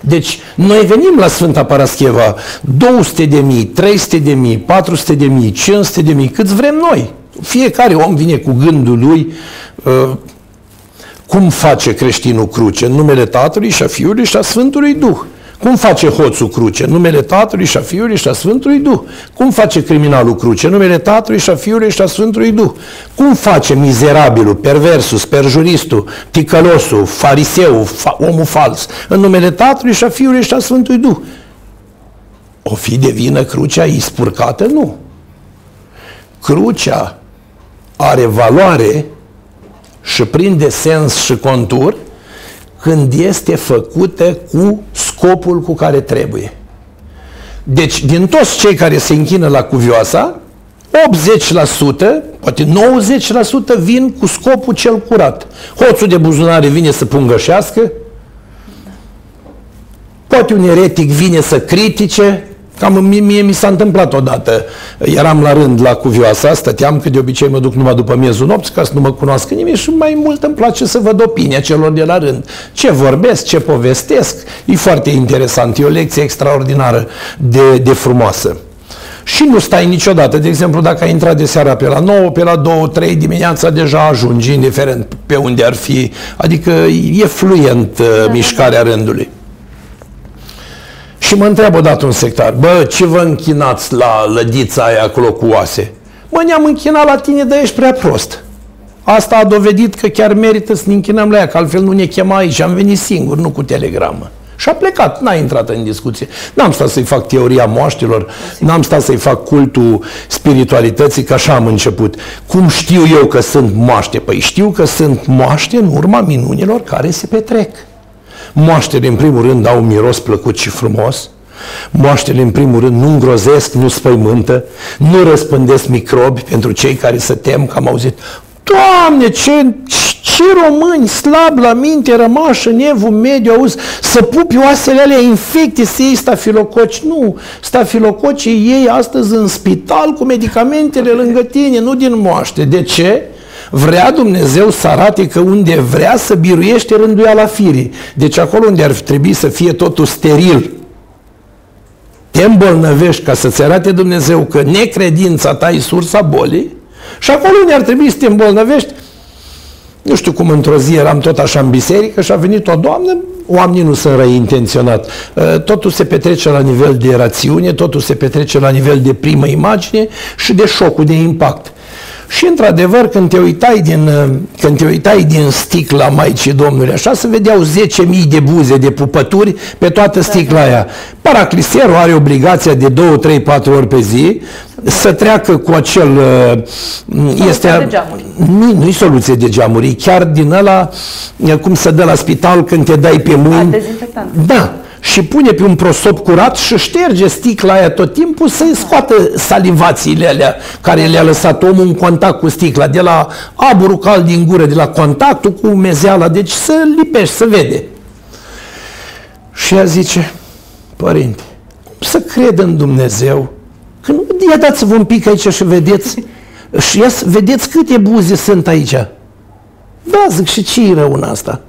Deci, noi venim la Sfânta Parascheva 200 de mii, 300 de mii, 400 de mii, 500 de mii, câți vrem noi. Fiecare om vine cu gândul lui uh, cum face creștinul cruce în numele Tatălui și a Fiului și a Sfântului Duh. Cum face hoțul cruce? În numele Tatălui și a Fiului și a Sfântului Duh. Cum face criminalul cruce? În numele Tatălui și a Fiului și a Sfântului Duh. Cum face mizerabilul, perversul, sperjuristul, ticălosul, fariseu, fa- omul fals? În numele Tatălui și a Fiului și a Sfântului Duh. O fi de vină crucea ispurcată? Nu. Crucea are valoare și prinde sens și contur când este făcută cu scopul cu care trebuie. Deci, din toți cei care se închină la cuvioasa, 80%, poate 90% vin cu scopul cel curat. Hoțul de buzunare vine să pungășească, poate un eretic vine să critique, Cam mie, mie mi s-a întâmplat odată. Eram la rând la cuvioasa, stăteam, că de obicei mă duc numai după miezul nopții ca să nu mă cunoască nimeni și mai mult îmi place să văd opinia celor de la rând. Ce vorbesc, ce povestesc, e foarte interesant, e o lecție extraordinară de, de frumoasă. Și nu stai niciodată. De exemplu, dacă ai intrat de seara pe la 9, pe la 2, 3 dimineața deja ajungi, indiferent pe unde ar fi. Adică e fluent uh, mișcarea rândului. Și mă întreabă odată un sectar, bă, ce vă închinați la lădița aia acolo cu oase? Mă, ne-am închinat la tine, dar ești prea prost. Asta a dovedit că chiar merită să ne închinăm la ea, că altfel nu ne chema aici, am venit singur, nu cu telegramă. Și a plecat, n-a intrat în discuție. N-am stat să-i fac teoria moaștelor, n-am stat să-i fac cultul spiritualității, că așa am început. Cum știu eu că sunt moaște? Păi știu că sunt moaște în urma minunilor care se petrec. Moaștele, în primul rând, au un miros plăcut și frumos. Moaștele, în primul rând, nu îngrozesc, nu spăimântă, nu răspândesc microbi pentru cei care se tem, că am auzit, Doamne, ce, ce români slab la minte rămași în evul mediu, auzi, să pupi oasele alea infecte, să iei stafilococi. Nu, stafilococii ei astăzi în spital cu medicamentele lângă tine, nu din moaște. De ce? Vrea Dumnezeu să arate că unde vrea să biruiește rânduiala firii. Deci acolo unde ar trebui să fie totul steril, te îmbolnăvești ca să-ți arate Dumnezeu că necredința ta e sursa bolii și acolo unde ar trebui să te îmbolnăvești, nu știu cum într-o zi eram tot așa în biserică și a venit o doamnă, oamenii nu sunt răi intenționat. Uh, totul se petrece la nivel de rațiune, totul se petrece la nivel de primă imagine și de șocul de impact. Și într-adevăr, când te uitai din, uh, când te uitai din sticla Maicii Domnului, așa se vedeau 10.000 de buze de pupături pe toată sticla aia. Paracliserul are obligația de 2, 3, 4 ori pe zi să treacă cu acel... Uh, este, nu, nu-i soluție de geamuri, chiar din ăla, cum se dă la spital când te dai pe mâini. Da și pune pe un prosop curat și șterge sticla aia tot timpul să-i scoată salivațiile alea care le-a lăsat omul în contact cu sticla, de la aburul cald din gură, de la contactul cu mezeala, deci să lipești, să vede. Și ea zice, părinte, cum să cred în Dumnezeu Că nu ia dați-vă un pic aici și vedeți, și ia, vedeți câte buze sunt aici. Da, zic, și ce e rău în asta?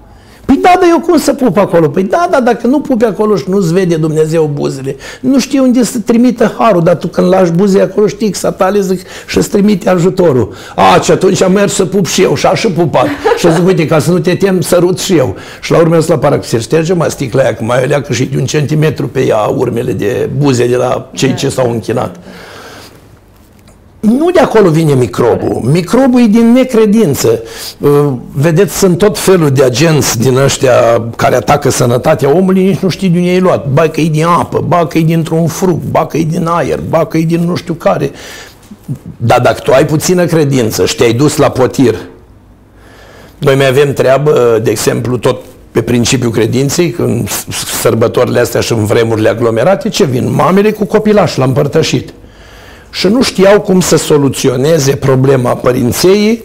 Păi da, dar eu cum să pup acolo? Păi da, da, dacă nu pupi acolo și nu-ți vede Dumnezeu buzele, nu știi unde să trimită harul, dar tu când lași buze acolo știi că satale zic și îți trimite ajutorul. A, și atunci am mers să pup și eu și aș și pupat. și zic, uite, ca să nu te tem, sărut și eu. Și la urmă la pară, se șterge mă sticla aia, că mai alea că și de un centimetru pe ea urmele de buze de la cei ce s-au închinat nu de acolo vine microbul. Microbul e din necredință. Uh, vedeți, sunt tot felul de agenți din ăștia care atacă sănătatea omului, nici nu știi de unde e luat. Ba că e din apă, ba că e dintr-un fruct, ba că e din aer, ba că e din nu știu care. Dar dacă tu ai puțină credință și te-ai dus la potir, noi mai avem treabă, de exemplu, tot pe principiul credinței, în sărbătorile astea și în vremurile aglomerate, ce vin? Mamele cu copilaș la împărtășit și nu știau cum să soluționeze problema părinței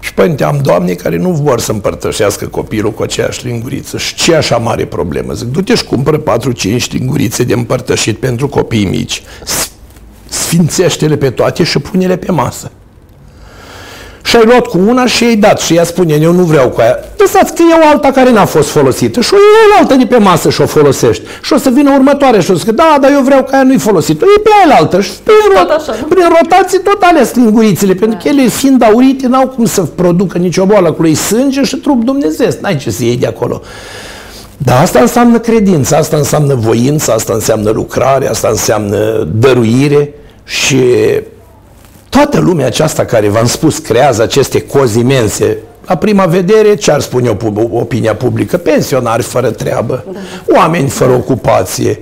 și părinte, am doamne care nu vor să împărtășească copilul cu aceeași linguriță. Și ce așa mare problemă? Zic, du-te și cumpără 4-5 lingurițe de împărtășit pentru copii mici. Sfințește-le pe toate și pune-le pe masă și ai luat cu una și ai dat și ea spune, eu nu vreau cu aia. Lăsați că e o alta care n-a fost folosită și o iei altă de pe masă și o folosești. Și o să vină următoare și o să zică, da, dar eu vreau că aia nu-i folosită. E pe aia altă și prin, tot așa, prin rotație tot alea lingurițele, da. pentru că ele fiind aurite n-au cum să producă nicio boală cu ei sânge și trup Dumnezeu. N-ai ce să iei de acolo. Dar asta înseamnă credință, asta înseamnă voință, asta înseamnă lucrare, asta înseamnă dăruire și Toată lumea aceasta care, v-am spus, creează aceste cozi imense, la prima vedere, ce ar spune opinia publică? Pensionari fără treabă, da. oameni fără ocupație,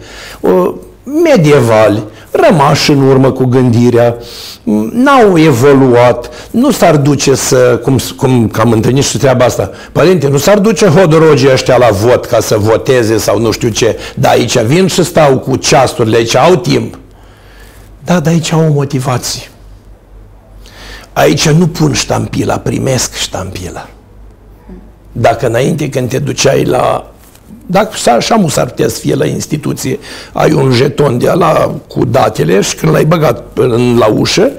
medievali, rămași în urmă cu gândirea, n-au evoluat, nu s-ar duce să, cum, cum am întâlnit și treaba asta, părinte, nu s-ar duce hodorogii ăștia la vot ca să voteze sau nu știu ce, dar aici vin și stau cu ceasurile, aici au timp. Da, dar aici au o motivație. Aici nu pun ștampila, primesc ștampila. Dacă înainte când te duceai la dacă așa mu s-ar putea să fie la instituție, ai un jeton de la cu datele și când l-ai băgat în, la ușă,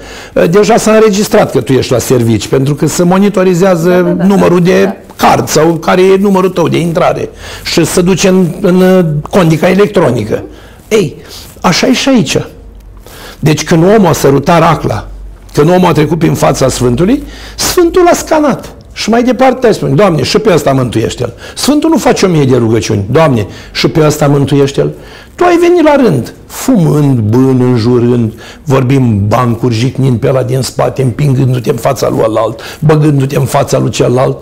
deja s-a înregistrat că tu ești la servici, pentru că se monitorizează da, da, da, numărul da, de da. card sau care e numărul tău de intrare și se duce în, în condica electronică. Ei, așa e și aici. Deci când omul a sărutat racla când omul a trecut prin fața Sfântului, Sfântul a scanat. Și mai departe spune, Doamne, și pe ăsta mântuiește-l. Sfântul nu face o mie de rugăciuni. Doamne, și pe ăsta mântuiește-l. Tu ai venit la rând, fumând, bân, înjurând, vorbim bancuri, jicnind pe la din spate, împingându-te în fața lui alt, băgându-te în fața lui celălalt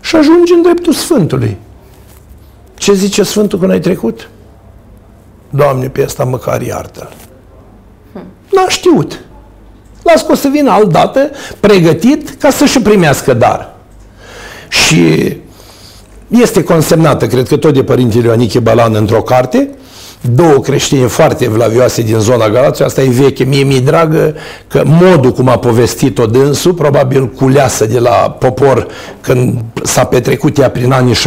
și ajungi în dreptul Sfântului. Ce zice Sfântul când ai trecut? Doamne, pe ăsta măcar iartă-l. Hmm. N-a știut. Las că o să vină alt dată pregătit ca să-și primească dar. Și este consemnată, cred că tot de Părintele Ioaniche Balan într-o carte, două creștini foarte vlavioase din zona Galației, asta e veche, mie mi-e dragă că modul cum a povestit-o dânsul, probabil culeasă de la popor când s-a petrecut ea prin anii 70-60,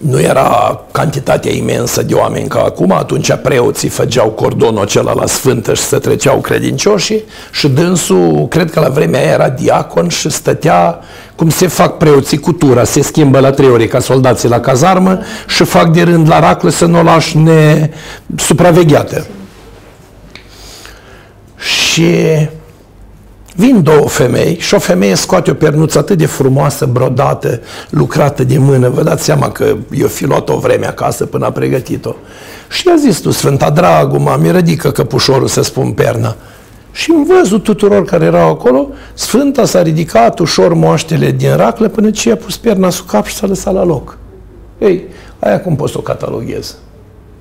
nu era cantitatea imensă de oameni ca acum, atunci preoții făgeau cordonul acela la sfântă și se treceau credincioșii și dânsul, cred că la vremea aia era diacon și stătea cum se fac preoții cu tura, se schimbă la trei ore ca soldații la cazarmă și fac de rând la raclă să nu o lași nesupravegheată. Și Vin două femei și o femeie scoate o pernuță atât de frumoasă, brodată, lucrată de mână. Vă dați seama că eu fi luat o vreme acasă până a pregătit-o. Și a zis tu, Sfânta Dragul, mami, ridică căpușorul să spun perna. Și în văzut tuturor care erau acolo, Sfânta s-a ridicat ușor moaștele din raclă până ce i-a pus perna sub cap și s-a lăsat la loc. Ei, aia cum poți să o cataloghez?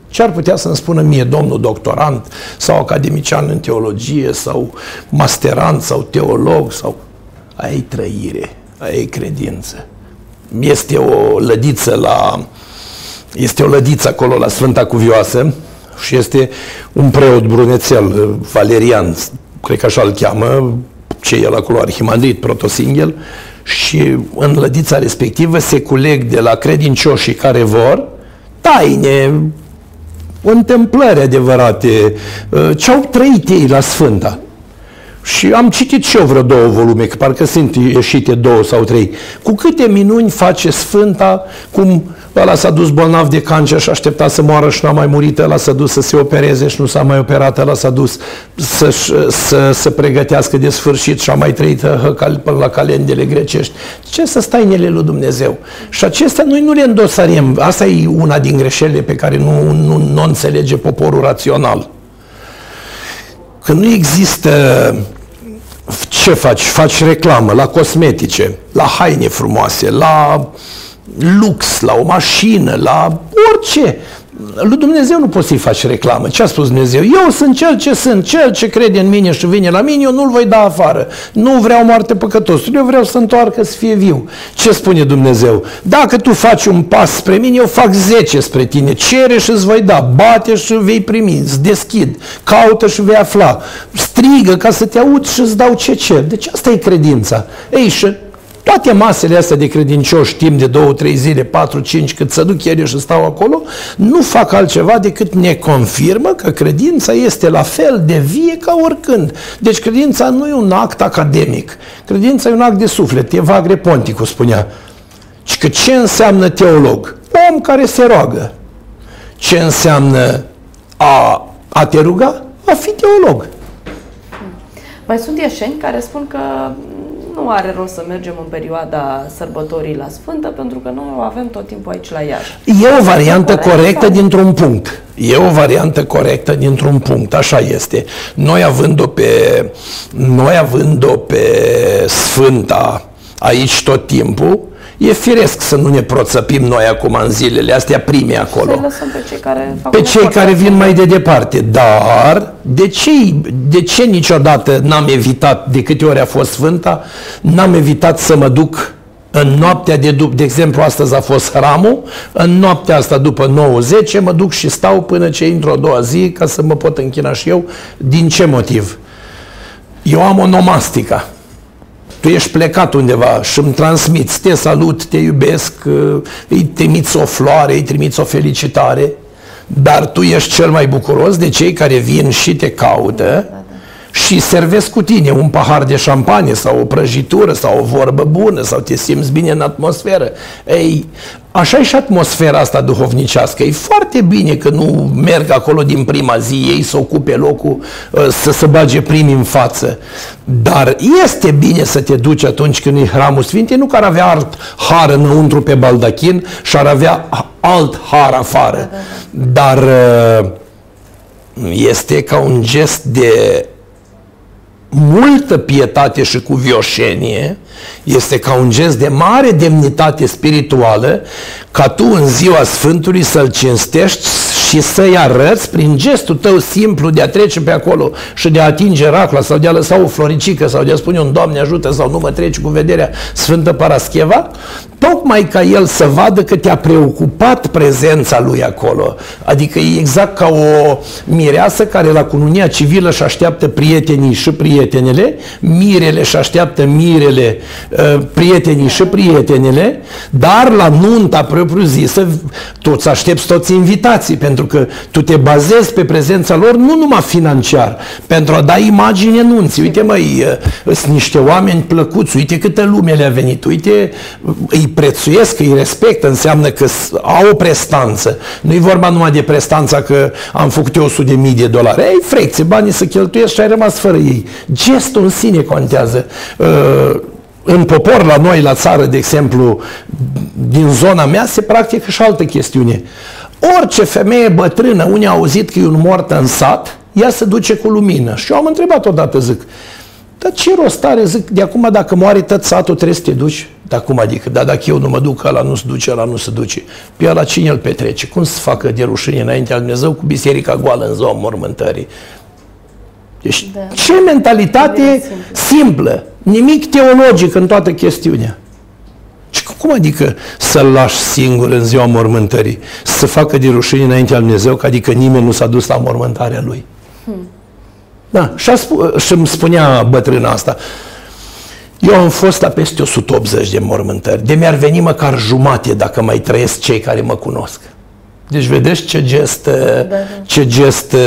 Ce ar putea să-mi spună mie domnul doctorant sau academician în teologie sau masterant sau teolog sau... Aia trăire, aia credință. Este o lădiță la... Este o lădiță acolo la Sfânta Cuvioasă și este un preot brunețel, Valerian, cred că așa îl cheamă, ce el acolo, arhimandrit, protosinghel, și în lădița respectivă se culeg de la credincioșii care vor taine, întâmplări adevărate, uh, ce au trăit ei la Sfânta. Și am citit și eu vreo două volume, că parcă sunt ieșite două sau trei. Cu câte minuni face Sfânta, cum ăla s-a dus bolnav de cancer și aștepta să moară și n-a mai murit, ăla s-a dus să se opereze și nu s-a mai operat, ăla s-a dus să, să să pregătească de sfârșit și a mai trăit până la calendele grecești. Ce să stai în ele lui Dumnezeu? Și acestea noi nu le îndosariem. Asta e una din greșelile pe care nu, nu, nu înțelege poporul rațional. Că nu există ce faci? Faci reclamă la cosmetice, la haine frumoase, la lux, la o mașină, la orice. Lui Dumnezeu nu poți să-i faci reclamă. Ce a spus Dumnezeu? Eu sunt cel ce sunt, cel ce crede în mine și vine la mine, eu nu-l voi da afară. Nu vreau moarte păcătosului, eu vreau să întoarcă să fie viu. Ce spune Dumnezeu? Dacă tu faci un pas spre mine, eu fac zece spre tine. Cere și îți voi da, bate și vei primi, îți deschid, caută și vei afla, strigă ca să te aud și îți dau ce cer. Deci asta e credința. Ei, și toate masele astea de credincioși, timp de două, trei zile, patru, cinci, cât să duc eu și stau acolo, nu fac altceva decât ne confirmă că credința este la fel de vie ca oricând. Deci credința nu e un act academic. Credința e un act de suflet. Evagre Ponticu spunea. Și că ce înseamnă teolog? Om care se roagă. Ce înseamnă a, a te ruga? A fi teolog. Mai sunt ieșeni care spun că nu are rost să mergem în perioada sărbătorii la Sfântă, pentru că noi o avem tot timpul aici la Iași. E o variantă corectă dintr-un punct. E o variantă corectă dintr-un punct, așa este. Noi având-o pe, noi având-o pe Sfânta aici tot timpul, E firesc să nu ne proțăpim noi acum în zilele astea prime acolo. Să lăsăm pe cei care fac Pe cei care vin mai de departe. Dar de ce, de ce niciodată n-am evitat, de câte ori a fost Sfânta, n-am evitat să mă duc în noaptea de după, de exemplu, astăzi a fost hramul, în noaptea asta după 9-10 mă duc și stau până ce intru o doua zi ca să mă pot închina și eu. Din ce motiv? Eu am o nomastică tu ești plecat undeva și îmi transmiți, te salut, te iubesc, uh, îi trimiți o floare, îi trimiți o felicitare, dar tu ești cel mai bucuros de cei care vin și te caută da, da, da. Și servesc cu tine un pahar de șampanie sau o prăjitură sau o vorbă bună sau te simți bine în atmosferă. Ei, Așa e și atmosfera asta duhovnicească. E foarte bine că nu merg acolo din prima zi ei să ocupe locul, ă, să se bage primi în față. Dar este bine să te duci atunci când e hramul Sfintei, nu că ar avea alt har înăuntru pe baldachin și ar avea alt har afară. Dar ă, este ca un gest de multă pietate și cuvioșenie, este ca un gest de mare demnitate spirituală ca tu în ziua Sfântului să-L cinstești și să-i arăți prin gestul tău simplu de a trece pe acolo și de a atinge racla sau de a lăsa o floricică sau de a spune un Doamne ajută sau nu mă treci cu vederea Sfântă Parascheva, tocmai ca el să vadă că te-a preocupat prezența lui acolo. Adică e exact ca o mireasă care la cununia civilă și așteaptă prietenii și prietenele, mirele și așteaptă mirele, uh, prietenii și prietenele, dar la nunta propriu-zisă tu îți aștepți toți invitații, pentru că tu te bazezi pe prezența lor nu numai financiar, pentru a da imagine nunții. Uite măi, uh, sunt niște oameni plăcuți, uite câtă lume le-a venit, uite, îi prețuiesc, îi respect, înseamnă că au o prestanță. Nu e vorba numai de prestanța că am făcut eu 100 de mii de dolari. Ei, frecție, banii să cheltuiesc și ai rămas fără ei. Gestul în sine contează. Uh, în popor, la noi, la țară, de exemplu, din zona mea, se practică și altă chestiune. Orice femeie bătrână, unii au auzit că e un mort în sat, ea se duce cu lumină. Și eu am întrebat odată, zic, dar ce rost are, zic, de acum dacă moare tot satul trebuie să te duci? De acum adică, dar dacă eu nu mă duc, ăla nu se duce, ăla nu se duce. Pe ăla cine îl petrece? Cum să facă de rușine înaintea lui Dumnezeu cu biserica goală în ziua mormântării? Deci, da. ce mentalitate simplă, nimic teologic în toată chestiunea. Și cum adică să-l lași singur în ziua mormântării? Să facă de rușine înaintea lui Dumnezeu, că adică nimeni nu s-a dus la mormântarea lui. Hmm. Da, și, sp- și îmi spunea bătrâna asta, eu am fost la peste 180 de mormântări, de mi-ar veni măcar jumate dacă mai trăiesc cei care mă cunosc. Deci vedeți ce gest, da, da. ce gest uh,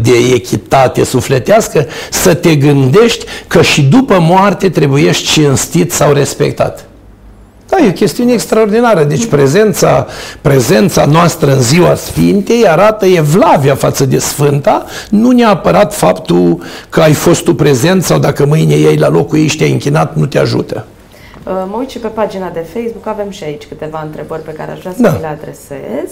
de echitate sufletească să te gândești că și după moarte trebuie cinstit sau respectat. Da, e o chestiune extraordinară. Deci prezența, prezența noastră în ziua Sfintei arată evlavia față de Sfânta, nu neapărat faptul că ai fost tu prezent sau dacă mâine ei la locul ei și te-ai închinat, nu te ajută. Uh, mă uit și pe pagina de Facebook, avem și aici câteva întrebări pe care aș vrea să da. le adresez.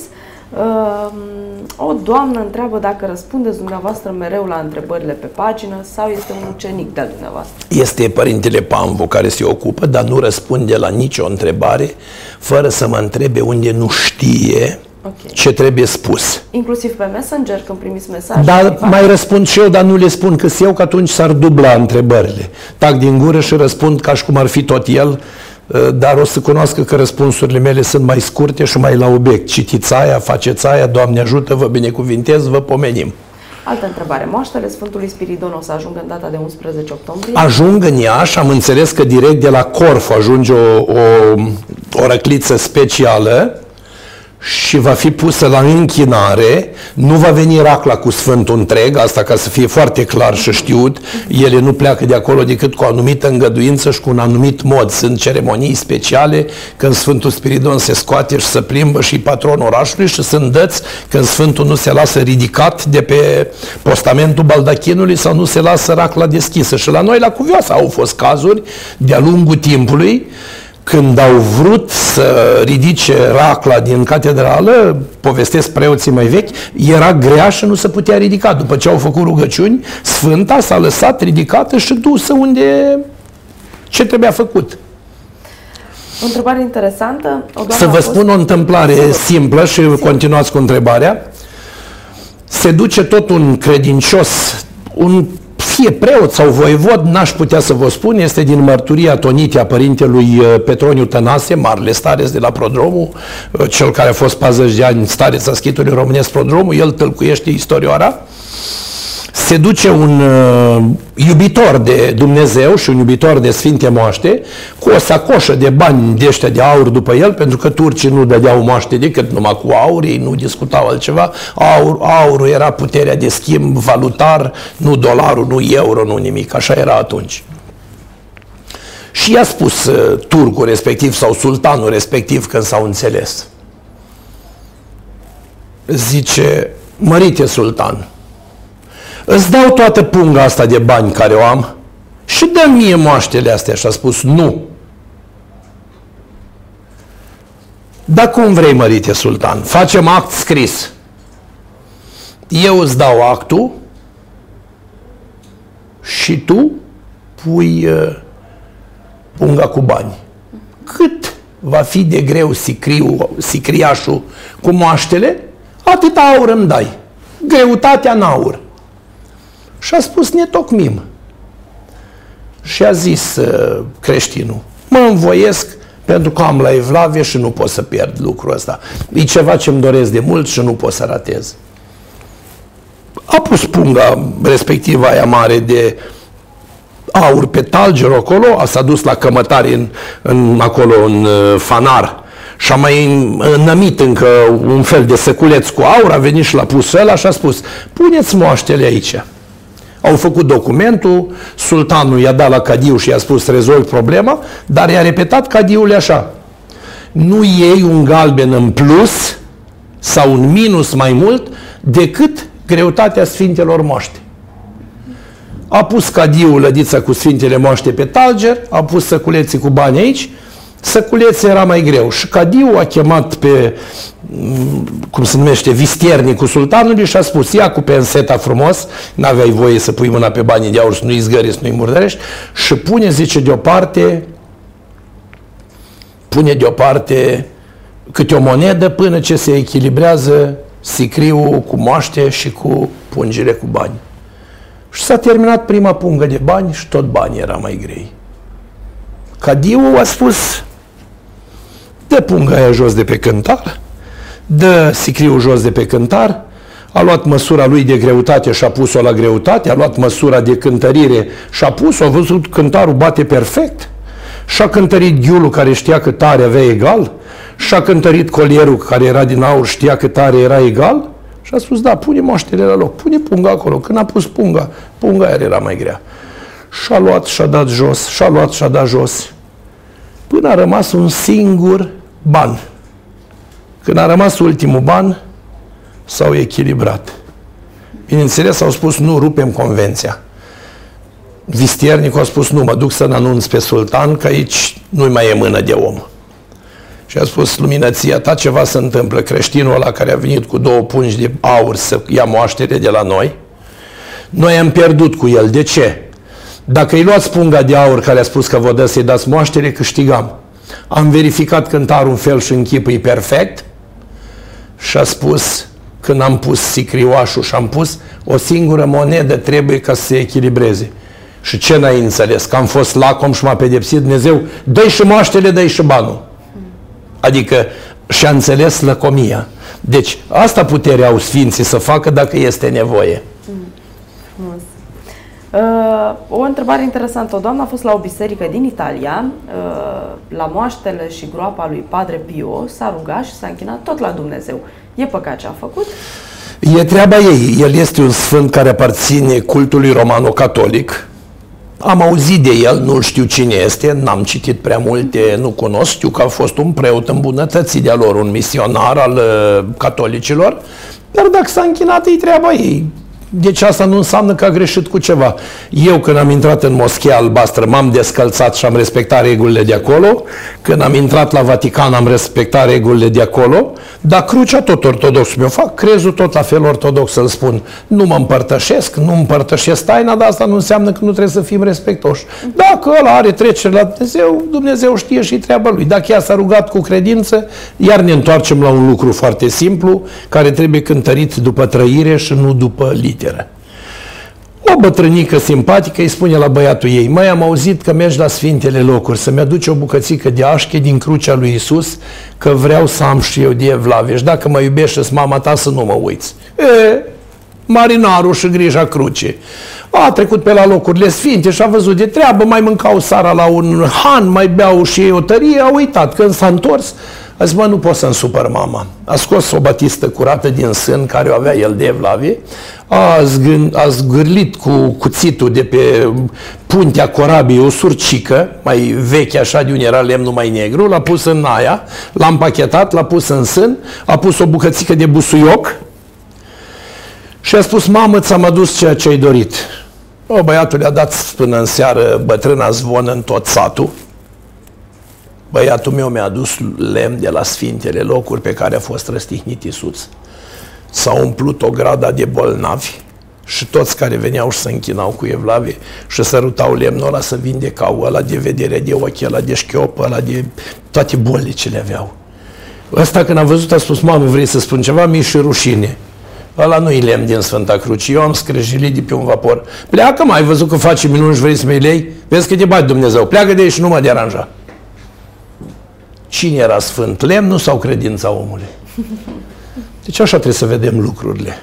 O doamnă întreabă dacă răspundeți dumneavoastră mereu la întrebările pe pagină sau este un ucenic de-al dumneavoastră. Este părintele Pamvo care se ocupă, dar nu răspunde la nicio întrebare fără să mă întrebe unde nu știe okay. ce trebuie spus. Inclusiv pe Messenger când primiți mesaj? Da, mai răspund și eu, dar nu le spun că eu, că atunci s-ar dubla întrebările. Tac din gură și răspund ca și cum ar fi tot el Uh, dar o să cunoască că răspunsurile mele sunt mai scurte și mai la obiect. Citiți aia, faceți aia, Doamne ajută, vă binecuvintez, vă pomenim. Altă întrebare. Moaștele Sfântului Spiridon o să ajungă în data de 11 octombrie? Ajung în Iași, am înțeles că direct de la Corfu ajunge o, o, o răcliță specială și va fi pusă la închinare, nu va veni racla cu Sfântul întreg, asta ca să fie foarte clar și știut, ele nu pleacă de acolo decât cu o anumită îngăduință și cu un anumit mod. Sunt ceremonii speciale când Sfântul Spiridon se scoate și se plimbă și patronul orașului și sunt dăți când Sfântul nu se lasă ridicat de pe postamentul baldachinului sau nu se lasă racla deschisă. Și la noi, la Cuvioasa, au fost cazuri de-a lungul timpului când au vrut să ridice racla din catedrală, povestesc preoții mai vechi, era grea și nu se putea ridica. După ce au făcut rugăciuni, Sfânta s-a lăsat ridicată și dusă unde ce trebuia făcut. O întrebare interesantă. O să vă spun o întâmplare simplă și continuați cu întrebarea. Se duce tot un credincios, un fie preot sau voievod, n-aș putea să vă spun, este din mărturia tonită a părintelui uh, Petroniu Tănase, marele stareț de la Prodromul, uh, cel care a fost 40 de ani stareț a schitului românesc Prodromul, el tălcuiește istorioara se duce un uh, iubitor de Dumnezeu și un iubitor de Sfinte Moaște cu o sacoșă de bani de ăștia de aur după el, pentru că turcii nu dădeau moaște decât numai cu aur, ei nu discutau altceva. Aur, aurul era puterea de schimb valutar, nu dolarul, nu euro, nu nimic. Așa era atunci. Și i-a spus uh, turcul respectiv sau sultanul respectiv când s-au înțeles. Zice, mărite sultan, îți dau toată punga asta de bani care o am și dă mie moaștele astea. Și a spus, nu. Da cum vrei, mărite sultan, facem act scris. Eu îți dau actul și tu pui uh, punga cu bani. Cât va fi de greu sicriu, sicriașul cu moaștele, atât aur îmi dai. Greutatea în aur. Și a spus, ne tocmim. Și a zis uh, creștinul, mă învoiesc pentru că am la evlavie și nu pot să pierd lucrul ăsta. E ceva ce îmi doresc de mult și nu pot să ratez. A pus punga respectivă aia mare de aur pe talger acolo, a s-a dus la cămătari în, în, acolo în uh, fanar și a mai înămit încă un fel de săculeț cu aur, a venit și l-a pus ăla și a spus, puneți moaștele aici. Au făcut documentul, sultanul i-a dat la Cadiu și i-a spus rezolv problema, dar i-a repetat Cadiul așa. Nu iei un galben în plus sau un minus mai mult decât greutatea Sfintelor Moaște. A pus Cadiul lădița cu Sfintele Moaște pe talger, a pus săculeții cu bani aici, săculeții era mai greu. Și Cadiu a chemat pe cum se numește, vistiernicul sultanului și a spus, ia cu penseta frumos, n-aveai voie să pui mâna pe banii de aur, să nu-i zgări, să nu-i murdărești, și pune, zice, deoparte, pune deoparte câte o monedă până ce se echilibrează sicriul cu moaște și cu pungile cu bani. Și s-a terminat prima pungă de bani și tot banii era mai grei. Cadiu a spus, dă punga aia jos de pe cântar, dă sicriul jos de pe cântar, a luat măsura lui de greutate și a pus-o la greutate, a luat măsura de cântărire și a pus-o, a văzut cântarul bate perfect Și-a cântărit ghiulul care știa că tare avea egal? Și-a cântărit colierul care era din aur, știa că tare era egal? Și a spus, da, pune moaștele la loc, pune punga acolo. Când a pus punga, punga aia era mai grea. Și-a luat și-a dat jos, și-a luat și-a dat jos. Până a rămas un singur ban. Când a rămas ultimul ban, s-au echilibrat. Bineînțeles, au spus, nu rupem convenția. Vistiernic a spus, nu, mă duc să-l anunț pe sultan, că aici nu mai e mână de om. Și a spus, luminăția ta ceva se întâmplă. Creștinul ăla care a venit cu două pungi de aur să ia moaștere de la noi, noi am pierdut cu el. De ce? Dacă îi luați punga de aur care a spus că vă dă să-i dați moaștere, câștigam. Am verificat cântarul în fel și în chip e perfect și a spus, când am pus sicrioașul și am pus, o singură monedă trebuie ca să se echilibreze. Și ce n-ai înțeles? Că am fost lacom și m-a pedepsit Dumnezeu, dă și moaștele, dă și banul. Adică și-a înțeles lăcomia. Deci asta puterea au Sfinții să facă dacă este nevoie. Frumos. Uh, o întrebare interesantă. O doamnă a fost la o biserică din Italia, uh, la moaștele și groapa lui Padre Pio, s-a rugat și s-a închinat tot la Dumnezeu. E păcat ce a făcut? E treaba ei. El este un sfânt care aparține cultului romano-catolic, am auzit de el, nu știu cine este, n-am citit prea multe, nu cunosc, știu că a fost un preot îmbunătățit de lor, un misionar al uh, catolicilor, dar dacă s-a închinat, e treaba ei. Deci asta nu înseamnă că a greșit cu ceva. Eu când am intrat în Moschea Albastră m-am descălțat și am respectat regulile de acolo. Când am intrat la Vatican am respectat regulile de acolo. Dar crucea tot ortodox mi-o fac, crezul tot la fel ortodox să-l spun. Nu mă împărtășesc, nu împărtășesc taina, dar asta nu înseamnă că nu trebuie să fim respectoși. Dacă ăla are trecere la Dumnezeu, Dumnezeu știe și treaba lui. Dacă ea s-a rugat cu credință, iar ne întoarcem la un lucru foarte simplu, care trebuie cântărit după trăire și nu după literă. O bătrânică simpatică îi spune la băiatul ei, mai am auzit că mergi la Sfintele Locuri, să-mi aduci o bucățică de așche din crucea lui Isus, că vreau să am și eu de evlavie și dacă mă iubește mama ta să nu mă uiți. E, marinarul și grija cruce. A trecut pe la locurile sfinte și a văzut de treabă, mai mâncau sara la un han, mai beau și ei o tărie, a uitat. Când s-a întors, a zis, mă, nu pot să-mi supăr mama. A scos o batistă curată din sân, care o avea el de evlavie, a, zgân, a zgârlit cu cuțitul de pe puntea corabiei o surcică, mai veche așa de unde era lemnul mai negru, l-a pus în aia, l-a împachetat, l-a pus în sân, a pus o bucățică de busuioc și a spus, mamă, ți-am adus ceea ce ai dorit. O, băiatul le-a dat până în seară bătrâna zvonă în tot satul, Băiatul meu mi-a adus lemn de la sfintele locuri pe care a fost răstihnit Iisus. S-a umplut o grada de bolnavi și toți care veneau și se închinau cu evlavie și sărutau lemnul ăla să vindecau, ăla de vedere de ochi, ăla de șchiop, ăla de toate bolile ce le aveau. Ăsta când a văzut a spus, mamă, vrei să spun ceva? Mi și rușine. Ăla nu-i lemn din Sfânta Cruce. Eu am scrăjilit de pe un vapor. Pleacă, mai ai văzut că faci minunși și vrei să mi lei? Vezi că te bagi Dumnezeu. Pleacă de aici și nu mă deranja. Cine era sfânt, lemnul sau credința omului? Deci așa trebuie să vedem lucrurile.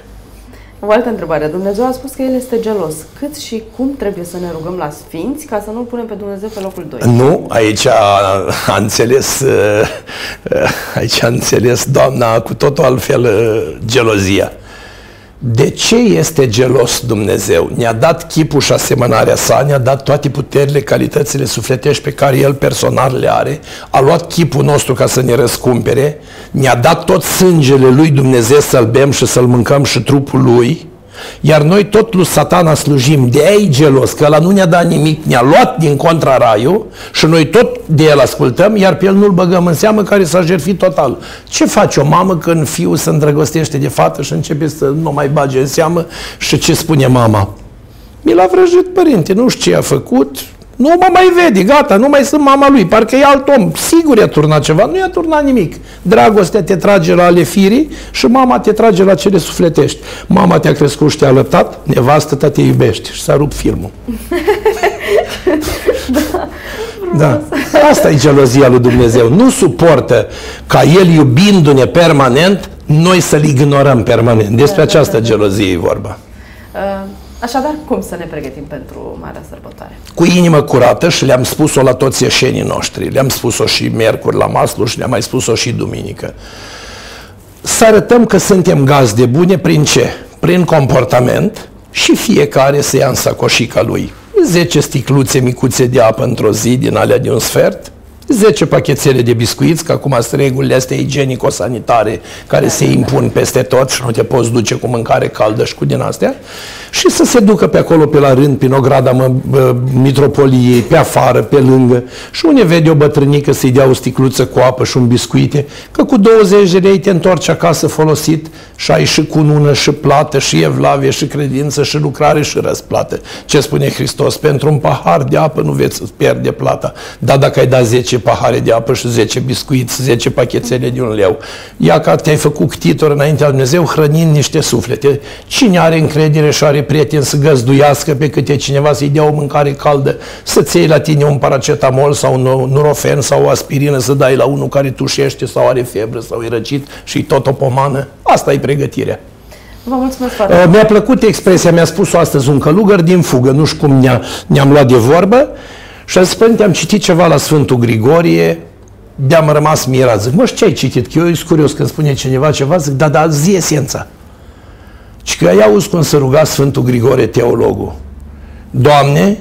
O altă întrebare. Dumnezeu a spus că El este gelos. Cât și cum trebuie să ne rugăm la Sfinți ca să nu punem pe Dumnezeu pe locul 2? Nu, aici a, a înțeles uh, aici a înțeles doamna cu totul altfel uh, gelozia. De ce este gelos Dumnezeu? Ne-a dat chipul și asemănarea sa, ne-a dat toate puterile, calitățile sufletești pe care El personal le are, a luat chipul nostru ca să ne răscumpere, ne-a dat tot sângele Lui Dumnezeu să-L bem și să-L mâncăm și trupul Lui, iar noi tot lui satana slujim, de ai gelos, că ăla nu ne-a dat nimic, ne-a luat din contra raiul și noi tot de el ascultăm, iar pe el nu-l băgăm în seamă care s-a jertfit total. Ce face o mamă când fiul se îndrăgostește de fată și începe să nu mai bage în seamă și ce spune mama? Mi l-a vrăjit părinte, nu știu ce a făcut, nu mă mai vede, gata, nu mai sunt mama lui, parcă e alt om. Sigur i-a turnat ceva, nu i-a turnat nimic. Dragostea te trage la ale firii și mama te trage la cele sufletești. Mama te-a crescut și te-a lăptat, nevastă ta te iubește și s-a rupt filmul. da. da. Asta e gelozia lui Dumnezeu. Nu suportă ca El iubindu-ne permanent, noi să-L ignorăm permanent. Despre da, această da, da. gelozie e vorba. Uh Așadar, cum să ne pregătim pentru Marea Sărbătoare? Cu inimă curată și le-am spus-o la toți ieșenii noștri. Le-am spus-o și miercuri la Maslu și le-am mai spus-o și duminică. Să arătăm că suntem gazde bune prin ce? Prin comportament și fiecare să ia în sacoșica lui 10 sticluțe micuțe de apă într-o zi din alea de un sfert, 10 pachetele de biscuiți, că acum sunt regulile astea igienico-sanitare care se impun peste tot și nu te poți duce cu mâncare caldă și cu din astea, și să se ducă pe acolo pe la rând, prin ograda mă, mitropoliei, pe afară, pe lângă, și unde vede o bătrânică să-i dea o sticluță cu apă și un biscuite, că cu 20 de lei te întorci acasă folosit și ai și cunună, și plată, și evlavie, și credință, și lucrare, și răsplată. Ce spune Hristos? Pentru un pahar de apă nu veți pierde plata, dar dacă ai dat 10 pahare de apă și 10 biscuiți, 10 pachetele de un leu, ia ca te-ai făcut ctitor înaintea lui Dumnezeu, hrănind niște suflete. Cine are încredere și are prieteni să găzduiască pe câte cineva să-i dea o mâncare caldă, să-ți iei la tine un paracetamol sau un nurofen sau o aspirină să dai la unul care tușește sau are febră sau e răcit și tot o pomană. Asta e pregătirea. Vă mulțumesc foarte uh, Mi-a plăcut expresia, mi-a spus-o astăzi un călugăr din fugă, nu știu cum ne-a, ne-am luat de vorbă și a zis, am citit ceva la Sfântul Grigorie, de-am rămas mirat. Zic, mă, ce ai citit? Că eu sunt curios când spune cineva ceva, zic, da, da, zi esența. Și că ai auzi cum se ruga Sfântul Grigore, teologul. Doamne,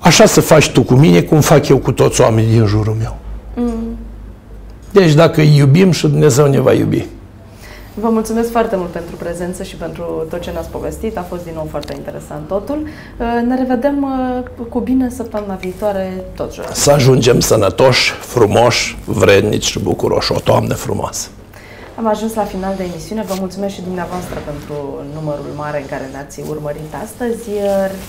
așa să faci Tu cu mine cum fac eu cu toți oamenii din jurul meu. Mm. Deci dacă îi iubim și Dumnezeu ne va iubi. Vă mulțumesc foarte mult pentru prezență și pentru tot ce ne-ați povestit. A fost din nou foarte interesant totul. Ne revedem uh, cu bine săptămâna viitoare tot joi. Să ajungem sănătoși, frumoși, vrednici și bucuroși. O toamnă frumoasă! Am ajuns la final de emisiune. Vă mulțumesc și dumneavoastră pentru numărul mare în care ne-ați urmărit astăzi.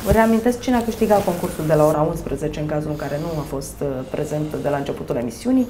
Reamintesc cine a câștigat concursul de la ora 11 în cazul în care nu a fost uh, prezent de la începutul emisiunii.